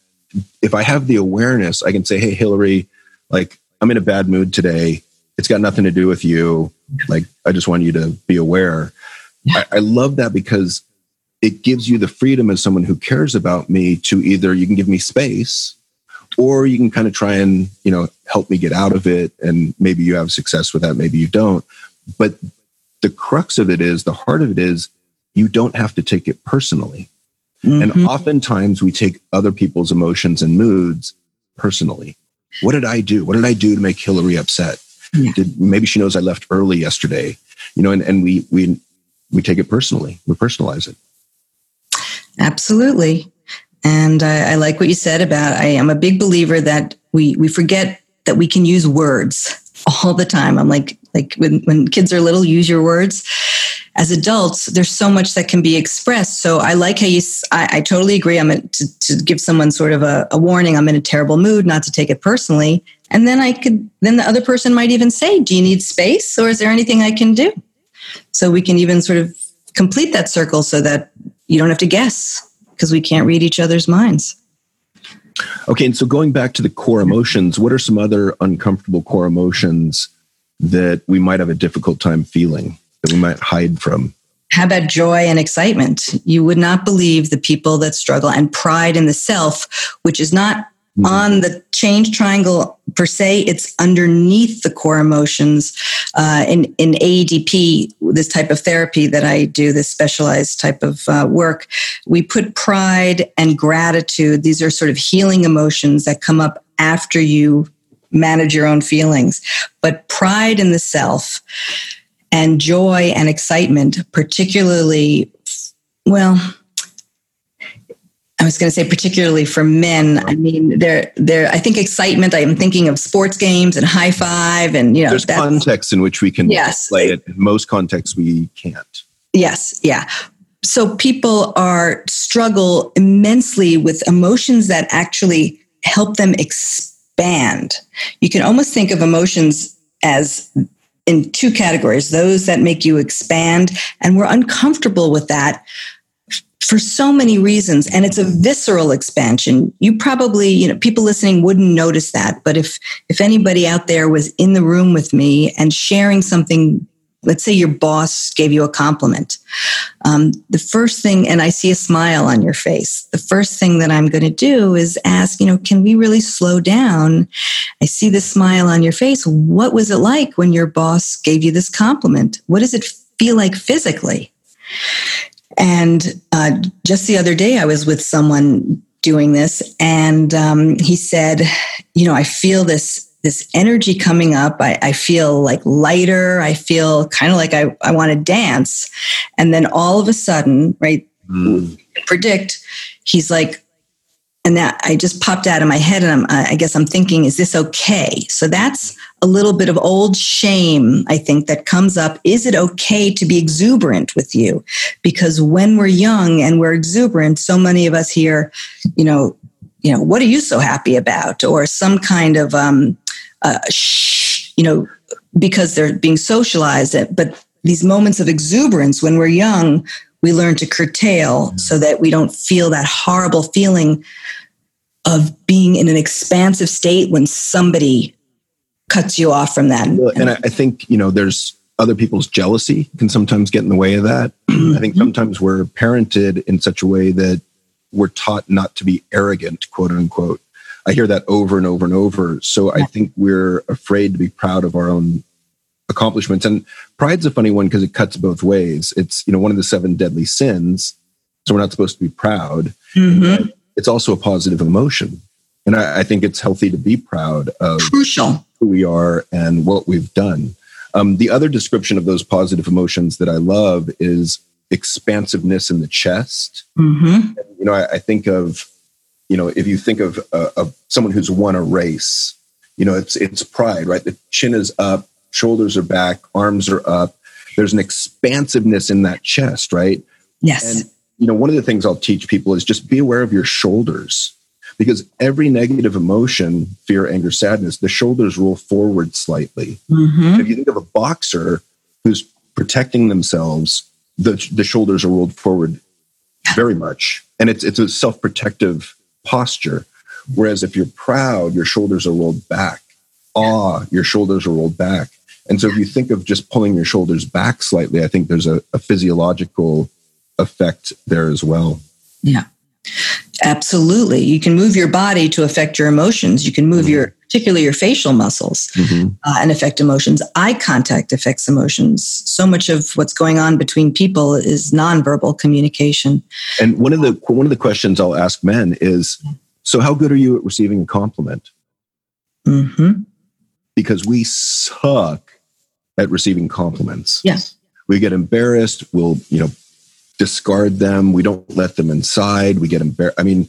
S2: if I have the awareness, I can say, Hey, Hilary, like I'm in a bad mood today. It's got nothing to do with you. Like, I just want you to be aware. Yeah. I, I love that because it gives you the freedom as someone who cares about me to either you can give me space or you can kind of try and, you know, help me get out of it. And maybe you have success with that. Maybe you don't. But the crux of it is the heart of it is you don't have to take it personally. Mm-hmm. And oftentimes we take other people's emotions and moods personally. What did I do? What did I do to make Hilary upset? Yeah. Did, maybe she knows I left early yesterday, you know, and, and we, we, we take it personally. We personalize it.
S3: Absolutely. And I, I like what you said about, I am a big believer that we, we forget that we can use words (laughs) all the time. I'm like, like when, when kids are little, use your words. As adults, there's so much that can be expressed. So I like how you, I, I totally agree. I'm a, to, to give someone sort of a, a warning. I'm in a terrible mood, not to take it personally. And then I could, then the other person might even say, Do you need space or is there anything I can do? So we can even sort of complete that circle so that you don't have to guess because we can't read each other's minds.
S2: Okay, and so going back to the core emotions, what are some other uncomfortable core emotions that we might have a difficult time feeling that we might hide from?
S3: How about joy and excitement? You would not believe the people that struggle and pride in the self, which is not mm-hmm. on the change triangle per se, it's underneath the core emotions. Uh, in, in AEDP, this type of therapy that I do, this specialized type of uh, work, we put pride and gratitude. These are sort of healing emotions that come up after you manage your own feelings. But pride in the self and joy and excitement, particularly, well, I was going to say, particularly for men. I mean, there, there. I think excitement. I'm thinking of sports games and high five, and you know,
S2: there's contexts in which we can yes. play it. In most contexts, we can't.
S3: Yes, yeah. So people are struggle immensely with emotions that actually help them expand. You can almost think of emotions as in two categories: those that make you expand, and we're uncomfortable with that for so many reasons and it's a visceral expansion. You probably you know people listening wouldn't notice that but if if anybody out there was in the room with me and sharing something let's say your boss gave you a compliment um, the first thing and i see a smile on your face the first thing that i'm going to do is ask you know can we really slow down? I see the smile on your face. What was it like when your boss gave you this compliment? What does it feel like physically and uh, just the other day, I was with someone doing this, and um, he said, "You know, I feel this." This energy coming up. I, I feel like lighter. I feel kind of like I, I want to dance. And then all of a sudden, right, mm. predict, he's like, and that I just popped out of my head, and I'm, I guess I'm thinking, is this okay? So that's a little bit of old shame, I think, that comes up. Is it okay to be exuberant with you? Because when we're young and we're exuberant, so many of us hear, you know, you know, what are you so happy about? Or some kind of, um, uh, shh, you know, because they're being socialized. But these moments of exuberance when we're young, we learn to curtail so that we don't feel that horrible feeling of being in an expansive state when somebody cuts you off from that.
S2: Well, and I think, you know, there's other people's jealousy can sometimes get in the way of that. (clears throat) I think mm-hmm. sometimes we're parented in such a way that we're taught not to be arrogant, quote unquote. I hear that over and over and over. So I think we're afraid to be proud of our own accomplishments. And pride's a funny one because it cuts both ways. It's, you know, one of the seven deadly sins. So we're not supposed to be proud. Mm-hmm. It's also a positive emotion. And I, I, think it's healthy to be proud of
S3: crucial
S2: who we are and what we've done. Um, the other description of those positive emotions that I love is expansiveness in the chest. Mm-hmm. And, you know, I, I, think of, you know, if you think of, uh, of someone who's won a race, you know, it's it's pride, right? The chin is up, shoulders are back, arms are up. There's an expansiveness in that chest, right?
S3: Yes.
S2: And you know, one of the things I'll teach people is just be aware of your shoulders because every negative emotion, fear, anger, sadness, the shoulders roll forward slightly. Mm-hmm. If you think of a boxer who's protecting themselves the, the shoulders are rolled forward very much. And it's, it's a self protective posture. Whereas if you're proud, your shoulders are rolled back. Awe, your shoulders are rolled back. And so if you think of just pulling your shoulders back slightly, I think there's a, a physiological effect there as well.
S3: Yeah. Absolutely. You can move your body to affect your emotions. You can move mm-hmm. your, particularly your facial muscles, mm-hmm. uh, and affect emotions. Eye contact affects emotions. So much of what's going on between people is nonverbal communication.
S2: And one of the one of the questions I'll ask men is, so how good are you at receiving a compliment? Mm-hmm. Because we suck at receiving compliments.
S3: Yes.
S2: We get embarrassed. We'll, you know, discard them. We don't let them inside. We get embarrassed. I mean,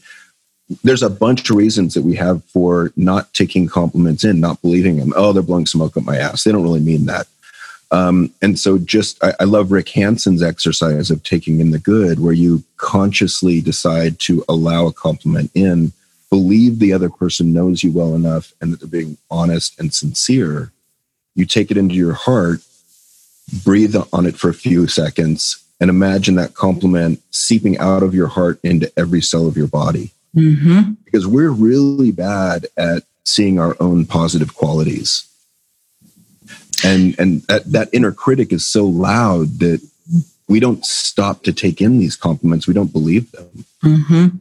S2: there's a bunch of reasons that we have for not taking compliments in, not believing them. Oh, they're blowing smoke up my ass. They don't really mean that. Um, and so, just I, I love Rick Hanson's exercise of taking in the good, where you consciously decide to allow a compliment in, believe the other person knows you well enough and that they're being honest and sincere. You take it into your heart, breathe on it for a few seconds, and imagine that compliment seeping out of your heart into every cell of your body. Mm-hmm. Because we're really bad at seeing our own positive qualities. And, and that, that inner critic is so loud that we don't stop to take in these compliments. We don't believe them. Mm-hmm.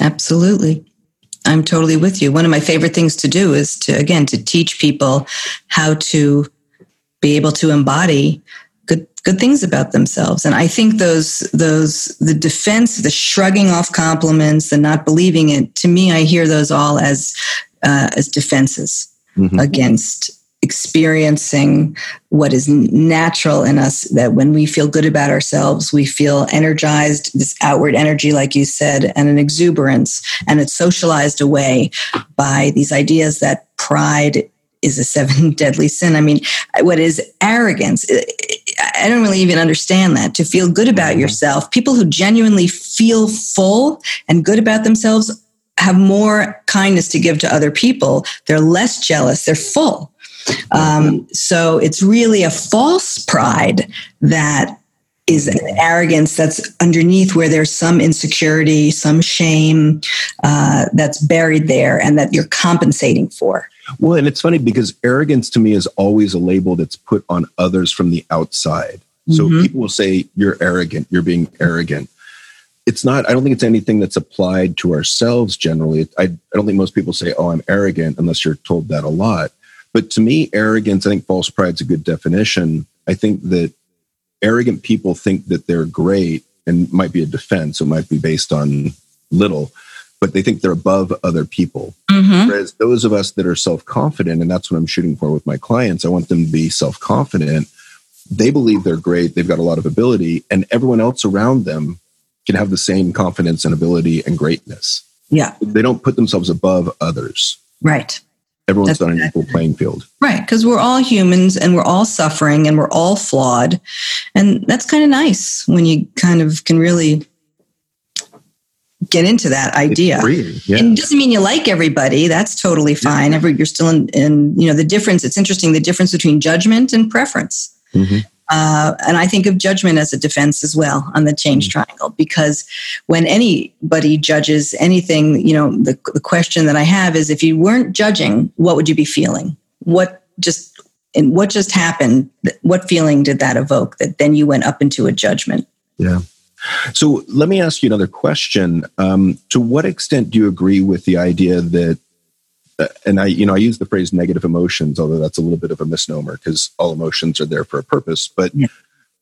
S3: Absolutely. I'm totally with you. One of my favorite things to do is to, again, to teach people how to be able to embody good good things about themselves and i think those those the defense the shrugging off compliments the not believing it to me i hear those all as uh, as defenses mm-hmm. against experiencing what is natural in us that when we feel good about ourselves we feel energized this outward energy like you said and an exuberance and it's socialized away by these ideas that pride is a seven (laughs) deadly sin i mean what is arrogance I don't really even understand that. To feel good about mm-hmm. yourself, people who genuinely feel full and good about themselves have more kindness to give to other people. They're less jealous. They're full. Um, so it's really a false pride that is an arrogance that's underneath where there's some insecurity, some shame uh, that's buried there and that you're compensating for.
S2: Well, and it's funny because arrogance to me is always a label that's put on others from the outside. So mm-hmm. people will say, you're arrogant, you're being arrogant. It's not, I don't think it's anything that's applied to ourselves generally. I, I don't think most people say, oh, I'm arrogant unless you're told that a lot. But to me, arrogance, I think false pride is a good definition. I think that arrogant people think that they're great and might be a defense. So it might be based on little but they think they're above other people. Mm-hmm. Whereas those of us that are self confident, and that's what I'm shooting for with my clients, I want them to be self confident. they believe they're great, they've got a lot of ability, and everyone else around them can have the same confidence and ability and greatness.
S3: Yeah.
S2: They don't put themselves above others.
S3: Right.
S2: Everyone's That's on an equal playing field.
S3: Right. Because we're all humans and we're all suffering and we're all flawed. And that's kind of nice when you kind of can really get into that idea. Yeah. And it doesn't mean you like everybody. That's totally fine. Every you're still in, in, you know, the difference. It's interesting the difference between judgment and preference. Mm-hmm. Uh, and I think of judgment as a defense as well on the change mm-hmm. triangle because when anybody judges anything, you know, the, the question that I have is if you weren't judging, what would you be feeling? What just and what just happened? What feeling did that evoke that then you went up into a judgment?
S2: Yeah. So let me ask you another question. Um, to what extent do you agree with the idea that, and I, you know, I use the phrase negative emotions, although that's a little bit of a misnomer because all emotions are there for a purpose, but, yeah.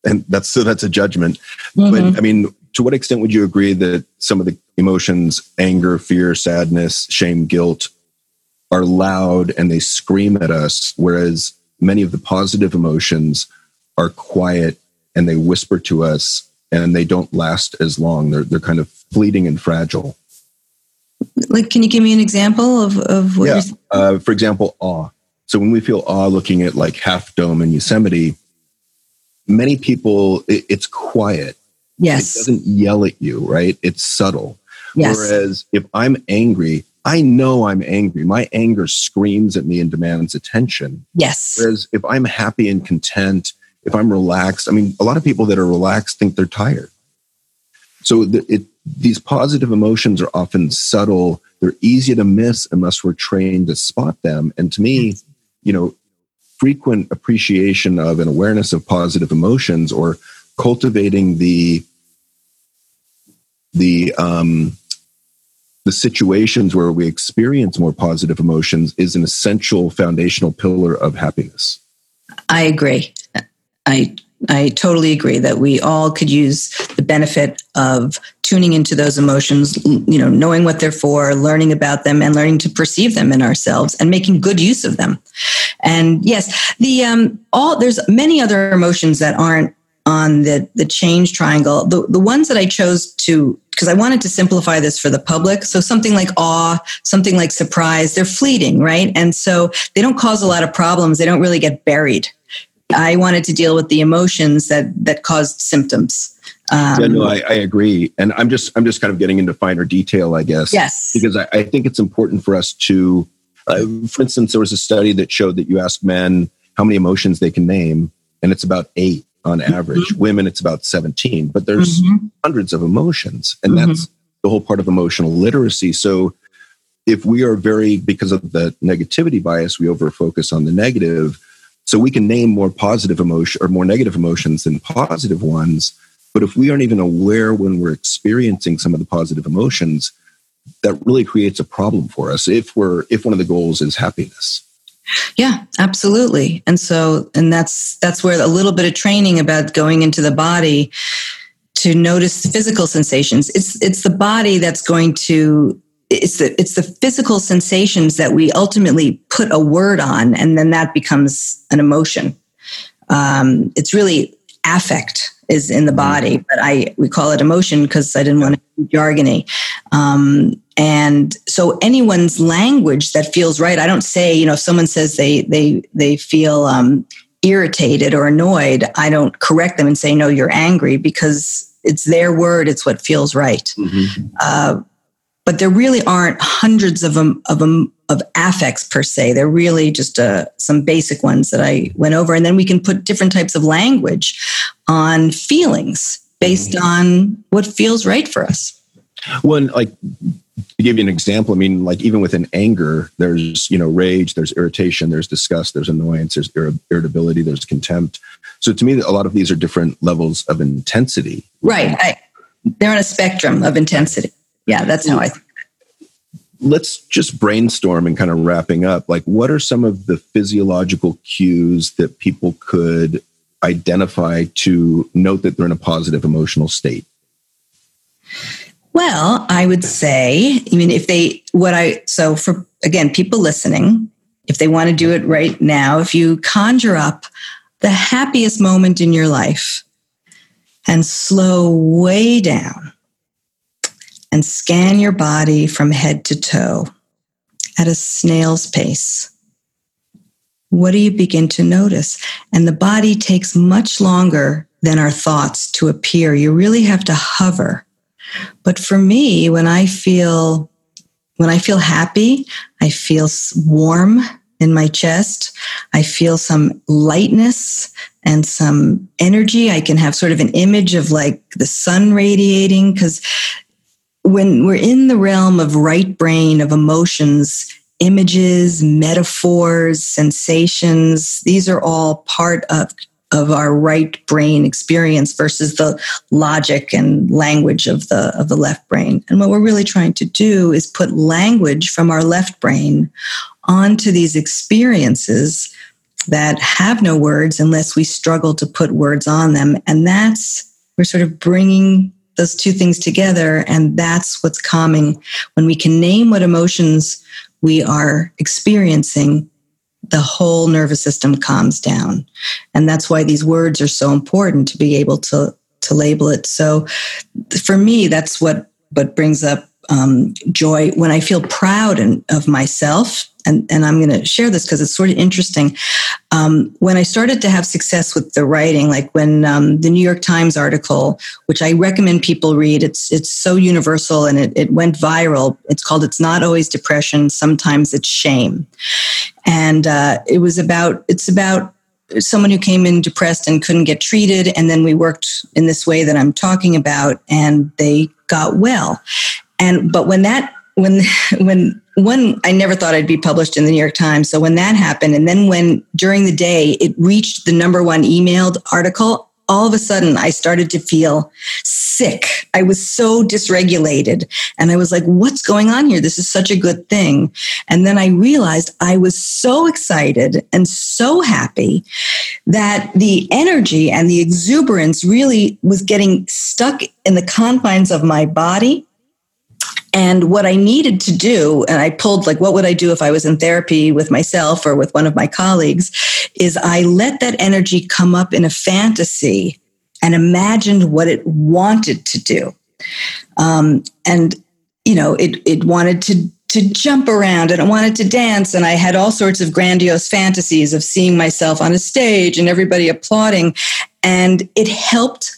S2: and that's, so that's a judgment. Mm-hmm. But I mean, to what extent would you agree that some of the emotions, anger, fear, sadness, shame, guilt, are loud and they scream at us, whereas many of the positive emotions are quiet and they whisper to us and they don't last as long. They're they're kind of fleeting and fragile.
S3: Like, can you give me an example of of
S2: what? Yeah. Uh, for example, awe. So when we feel awe looking at like Half Dome in Yosemite, many people it, it's quiet.
S3: Yes,
S2: it doesn't yell at you, right? It's subtle.
S3: Yes.
S2: Whereas if I'm angry, I know I'm angry. My anger screams at me and demands attention.
S3: Yes.
S2: Whereas if I'm happy and content if I'm relaxed, I mean, a lot of people that are relaxed think they're tired. So the, it, these positive emotions are often subtle. They're easy to miss unless we're trained to spot them. And to me, you know, frequent appreciation of and awareness of positive emotions or cultivating the the um, the situations where we experience more positive emotions is an essential foundational pillar of happiness.
S3: I agree. I I totally agree that we all could use the benefit of tuning into those emotions, you know, knowing what they're for, learning about them, and learning to perceive them in ourselves, and making good use of them. And yes, the um, all there's many other emotions that aren't on the the change triangle. The the ones that I chose to because I wanted to simplify this for the public. So something like awe, something like surprise, they're fleeting, right? And so they don't cause a lot of problems. They don't really get buried. I wanted to deal with the emotions that that caused symptoms.
S2: Um, yeah, no, I, I, agree, and I'm just I'm just kind of getting into finer detail, I guess.
S3: Yes,
S2: because I, I think it's important for us to, uh, for instance, there was a study that showed that you ask men how many emotions they can name, and it's about eight on mm-hmm. average. Mm-hmm. Women, it's about seventeen, but there's mm-hmm. hundreds of emotions, and mm-hmm. that's the whole part of emotional literacy. So, if we are very because of the negativity bias, we over focus on the negative so we can name more positive emotion or more negative emotions than positive ones. But if we aren't even aware when we're experiencing some of the positive emotions, that really creates a problem for us if we're if one of the goals is happiness.
S3: Yeah, absolutely. And so and that's that's where a little bit of training about going into the body to notice physical sensations. It's it's the body that's going to it's the it's the physical sensations that we ultimately put a word on, and then that becomes an emotion. Um, it's really affect is in the mm-hmm. body, but I we call it emotion because I didn't want to be jargony. Um, and so anyone's language that feels right. I don't say you know if someone says they they they feel um, irritated or annoyed. I don't correct them and say no, you're angry because it's their word. It's what feels right. Mm-hmm. Uh, but there really aren't hundreds of them of them of affects per se. They're really just uh, some basic ones that I went over, and then we can put different types of language on feelings based mm-hmm. on what feels right for us.
S2: One like to give you an example, I mean, like even within anger, there's you know rage, there's irritation, there's disgust, there's annoyance, there's irritability, there's contempt. So to me, a lot of these are different levels of intensity.
S3: Right. I, they're on a spectrum of intensity yeah, that's how I think.
S2: Let's just brainstorm and kind of wrapping up. Like, what are some of the physiological cues that people could identify to note that they're in a positive emotional state?
S3: Well, I would say, I mean, if they, what I, so for, again, people listening, if they want to do it right now, if you conjure up the happiest moment in your life and slow way down and scan your body from head to toe at a snail's pace. What do you begin to notice? And the body takes much longer than our thoughts to appear. You really have to hover. But for me, when I feel when I feel happy, I feel warm in my chest. I feel some lightness and some energy. I can have sort of an image of like the sun radiating because when we're in the realm of right brain of emotions, images, metaphors, sensations, these are all part of of our right brain experience versus the logic and language of the of the left brain. And what we're really trying to do is put language from our left brain onto these experiences that have no words unless we struggle to put words on them. And that's we're sort of bringing those two things together and that's what's calming when we can name what emotions we are experiencing the whole nervous system calms down. And that's why these words are so important to be able to, to label it. So for me, that's what, what brings up um, joy when I feel proud in, of myself and, and I'm going to share this because it's sort of interesting. Um, when I started to have success with the writing, like when um, the New York Times article, which I recommend people read, it's it's so universal and it, it went viral. It's called "It's Not Always Depression, Sometimes It's Shame," and uh, it was about it's about someone who came in depressed and couldn't get treated, and then we worked in this way that I'm talking about, and they got well. And but when that when (laughs) when one i never thought i'd be published in the new york times. So when that happened and then when during the day it reached the number one emailed article all of a sudden i started to feel sick. I was so dysregulated. And i was like what's going on here? This is such a good thing. And then i realized i was so excited and so happy that the energy and the exuberance really was getting stuck in the confines of my body and what I needed to do, and I pulled like, what would I do if I was in therapy with myself or with one of my colleagues, is I let that energy come up in a fantasy and imagined what it wanted to do. Um, and, you know, it, it wanted to to jump around and I wanted to dance. And I had all sorts of grandiose fantasies of seeing myself on a stage and everybody applauding. And it helped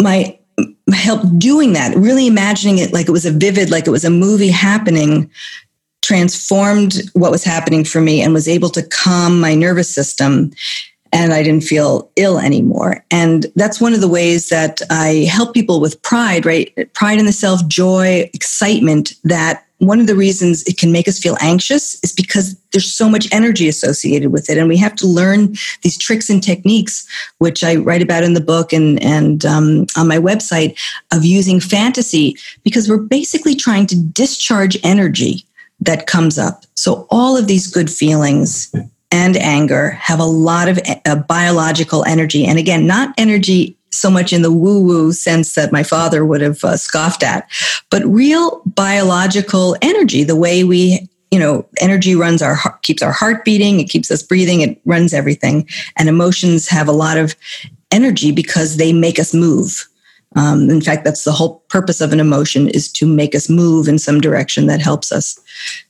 S3: my help doing that, really imagining it like it was a vivid, like it was a movie happening, transformed what was happening for me and was able to calm my nervous system. And I didn't feel ill anymore. And that's one of the ways that I help people with pride, right? Pride in the self, joy, excitement that one of the reasons it can make us feel anxious is because there's so much energy associated with it. And we have to learn these tricks and techniques which i write about in the book and, and um, on my website of using fantasy because we're basically trying to discharge energy that comes up. So all of these good feelings and anger have a lot of uh, biological energy. And again not energy so much in the woo woo sense that my father would have uh, scoffed at, but real biological energy, the way we you know energy runs our heart keeps our heart beating it keeps us breathing it runs everything. And emotions have a lot of energy because they make us move. Um, in fact that's the whole purpose of an emotion is to make us move in some direction that helps us.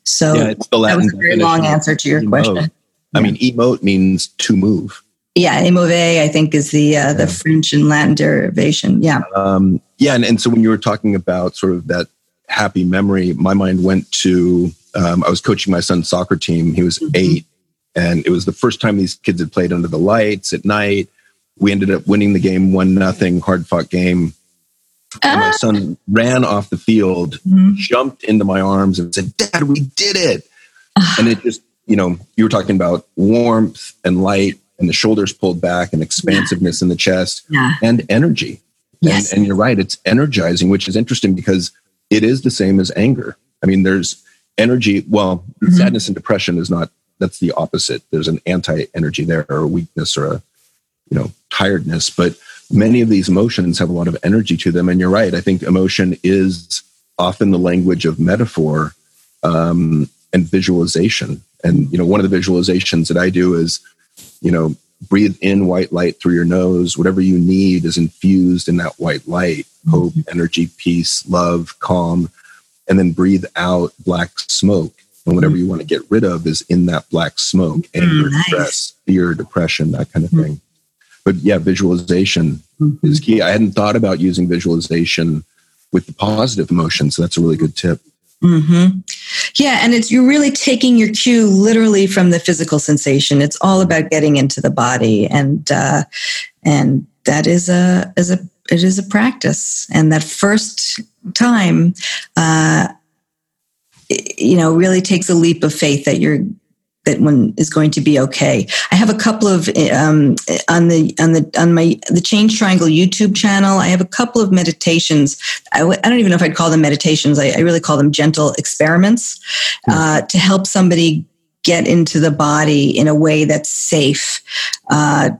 S3: So yeah, it's the Latin that was a very long answer to your question.
S2: I mean emote means to move
S3: yeah, émouvoir, I think, is the uh, the French and Latin derivation. Yeah. Um,
S2: yeah, and, and so when you were talking about sort of that happy memory, my mind went to um, I was coaching my son's soccer team. He was mm-hmm. eight, and it was the first time these kids had played under the lights at night. We ended up winning the game one nothing, hard fought game. And my ah. son ran off the field, mm-hmm. jumped into my arms, and said, "Dad, we did it!" Ah. and it just, you know, you were talking about warmth and light and the shoulders pulled back and expansiveness yeah. in the chest yeah. and energy. Yes. And, and, you're right, it's energizing, which is interesting because it is the same as anger. I mean, there's energy. Well, mm-hmm. sadness and depression is not, that's the opposite. There's an anti energy there or a weakness or a, you know, tiredness. But many of these emotions have a lot of energy to them. And you're right. I think emotion is often the language of metaphor um, and visualization. And, you know, one of the visualizations that I do is you know, breathe in white light through your nose. Whatever you need is infused in that white light hope, mm-hmm. energy, peace, love, calm. And then breathe out black smoke. And whatever mm-hmm. you want to get rid of is in that black smoke anger, nice. stress, fear, depression, that kind of mm-hmm. thing. But yeah, visualization is key. I hadn't thought about using visualization with the positive emotions. So that's a really good tip.
S3: Mm-hmm. Yeah, and it's you're really taking your cue literally from the physical sensation. It's all about getting into the body, and uh, and that is a is a it is a practice. And that first time, uh, you know, really takes a leap of faith that you're that one is going to be okay. I have a couple of um, on the on the on my the Change Triangle YouTube channel. I have a couple of meditations. I w- I don't even know if I'd call them meditations. I, I really call them gentle experiments hmm. uh, to help somebody get into the body in a way that's safe. Uh,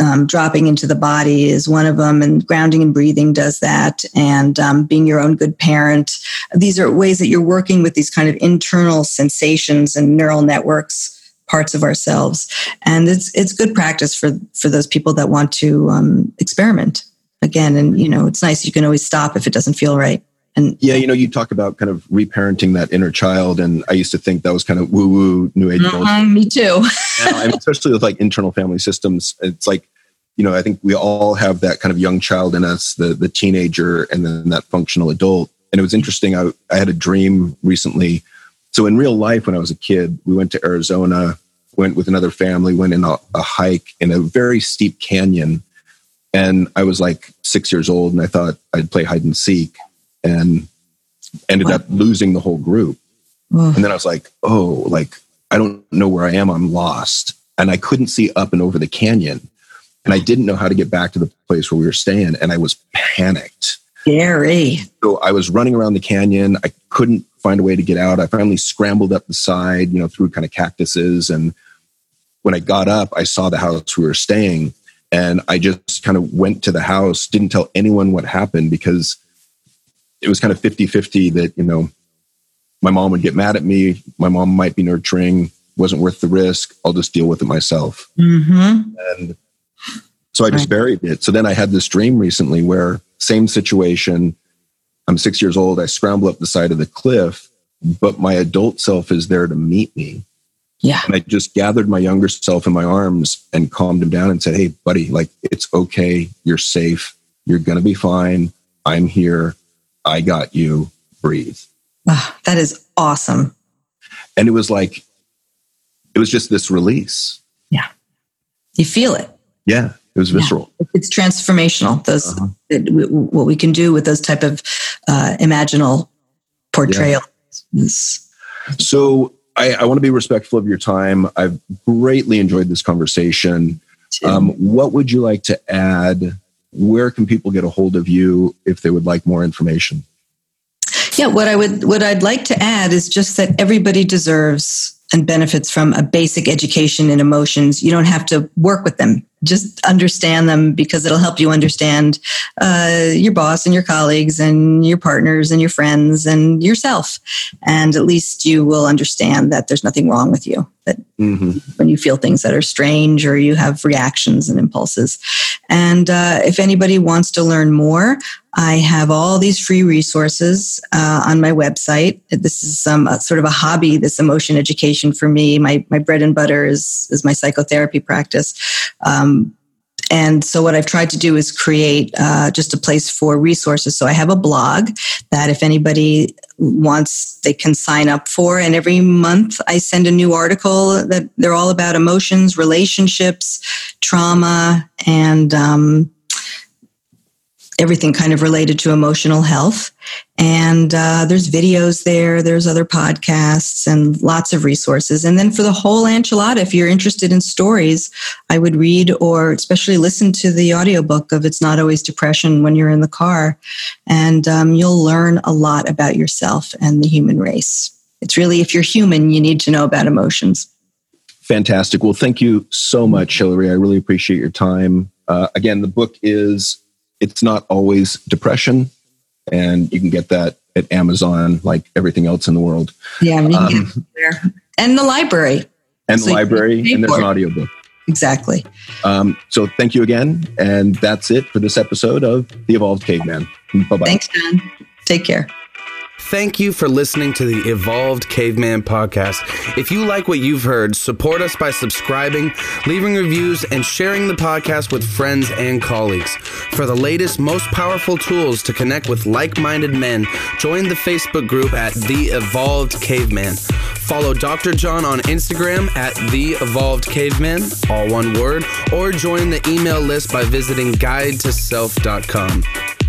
S3: um, dropping into the body is one of them, and grounding and breathing does that, and um, being your own good parent. These are ways that you're working with these kind of internal sensations and neural networks parts of ourselves. And it's it's good practice for for those people that want to um, experiment again. And you know it's nice you can always stop if it doesn't feel right. And
S2: yeah you know you talk about kind of reparenting that inner child and i used to think that was kind of woo woo new age
S3: mm-hmm, me too. (laughs)
S2: And especially with like internal family systems it's like you know i think we all have that kind of young child in us the the teenager and then that functional adult. And it was interesting i, I had a dream recently so in real life, when I was a kid, we went to Arizona, went with another family, went in a, a hike in a very steep canyon. And I was like six years old and I thought I'd play hide and seek and ended up losing the whole group. And then I was like, oh, like I don't know where I am. I'm lost. And I couldn't see up and over the canyon. And I didn't know how to get back to the place where we were staying. And I was panicked.
S3: Scary.
S2: So I was running around the canyon. I couldn't find a way to get out. I finally scrambled up the side, you know, through kind of cactuses. And when I got up, I saw the house we were staying. And I just kind of went to the house, didn't tell anyone what happened because it was kind of 50 50 that, you know, my mom would get mad at me. My mom might be nurturing, wasn't worth the risk. I'll just deal with it myself. Mm-hmm. And so I just buried it. So then I had this dream recently where same situation. I'm six years old. I scramble up the side of the cliff, but my adult self is there to meet me.
S3: Yeah.
S2: And I just gathered my younger self in my arms and calmed him down and said, Hey, buddy, like it's okay. You're safe. You're going to be fine. I'm here. I got you. Breathe.
S3: Oh, that is awesome.
S2: And it was like, it was just this release.
S3: Yeah. You feel it.
S2: Yeah. It was visceral.
S3: Yeah, it's transformational. Those uh-huh. it, what we can do with those type of uh, imaginal portrayals. Yeah.
S2: So I, I, want to be respectful of your time. I've greatly enjoyed this conversation. Um, what would you like to add? Where can people get a hold of you if they would like more information?
S3: Yeah, what I would what I'd like to add is just that everybody deserves and benefits from a basic education in emotions. You don't have to work with them just understand them because it'll help you understand uh, your boss and your colleagues and your partners and your friends and yourself. And at least you will understand that there's nothing wrong with you. That mm-hmm. when you feel things that are strange or you have reactions and impulses. And uh, if anybody wants to learn more, I have all these free resources uh, on my website. This is uh, sort of a hobby, this emotion education for me. My my bread and butter is is my psychotherapy practice. Um, and so what I've tried to do is create uh, just a place for resources. So I have a blog that if anybody wants, they can sign up for. And every month I send a new article that they're all about emotions, relationships, trauma, and um, everything kind of related to emotional health. And uh, there's videos there, there's other podcasts and lots of resources. And then for the whole enchilada, if you're interested in stories, I would read or especially listen to the audiobook of It's Not Always Depression when you're in the car. And um, you'll learn a lot about yourself and the human race. It's really, if you're human, you need to know about emotions.
S2: Fantastic. Well, thank you so much, Hilary. I really appreciate your time. Uh, again, the book is it's not always depression, and you can get that at Amazon, like everything else in the world.
S3: Yeah, um, and the library,
S2: and so the library, and there's an audiobook.
S3: exactly.
S2: Um, so thank you again. And that's it for this episode of The Evolved Caveman. Bye bye.
S3: Thanks, John. Take care.
S1: Thank you for listening to the Evolved Caveman podcast. If you like what you've heard, support us by subscribing, leaving reviews, and sharing the podcast with friends and colleagues. For the latest, most powerful tools to connect with like minded men, join the Facebook group at The Evolved Caveman. Follow Dr. John on Instagram at The Evolved Caveman, all one word, or join the email list by visiting guidetoself.com.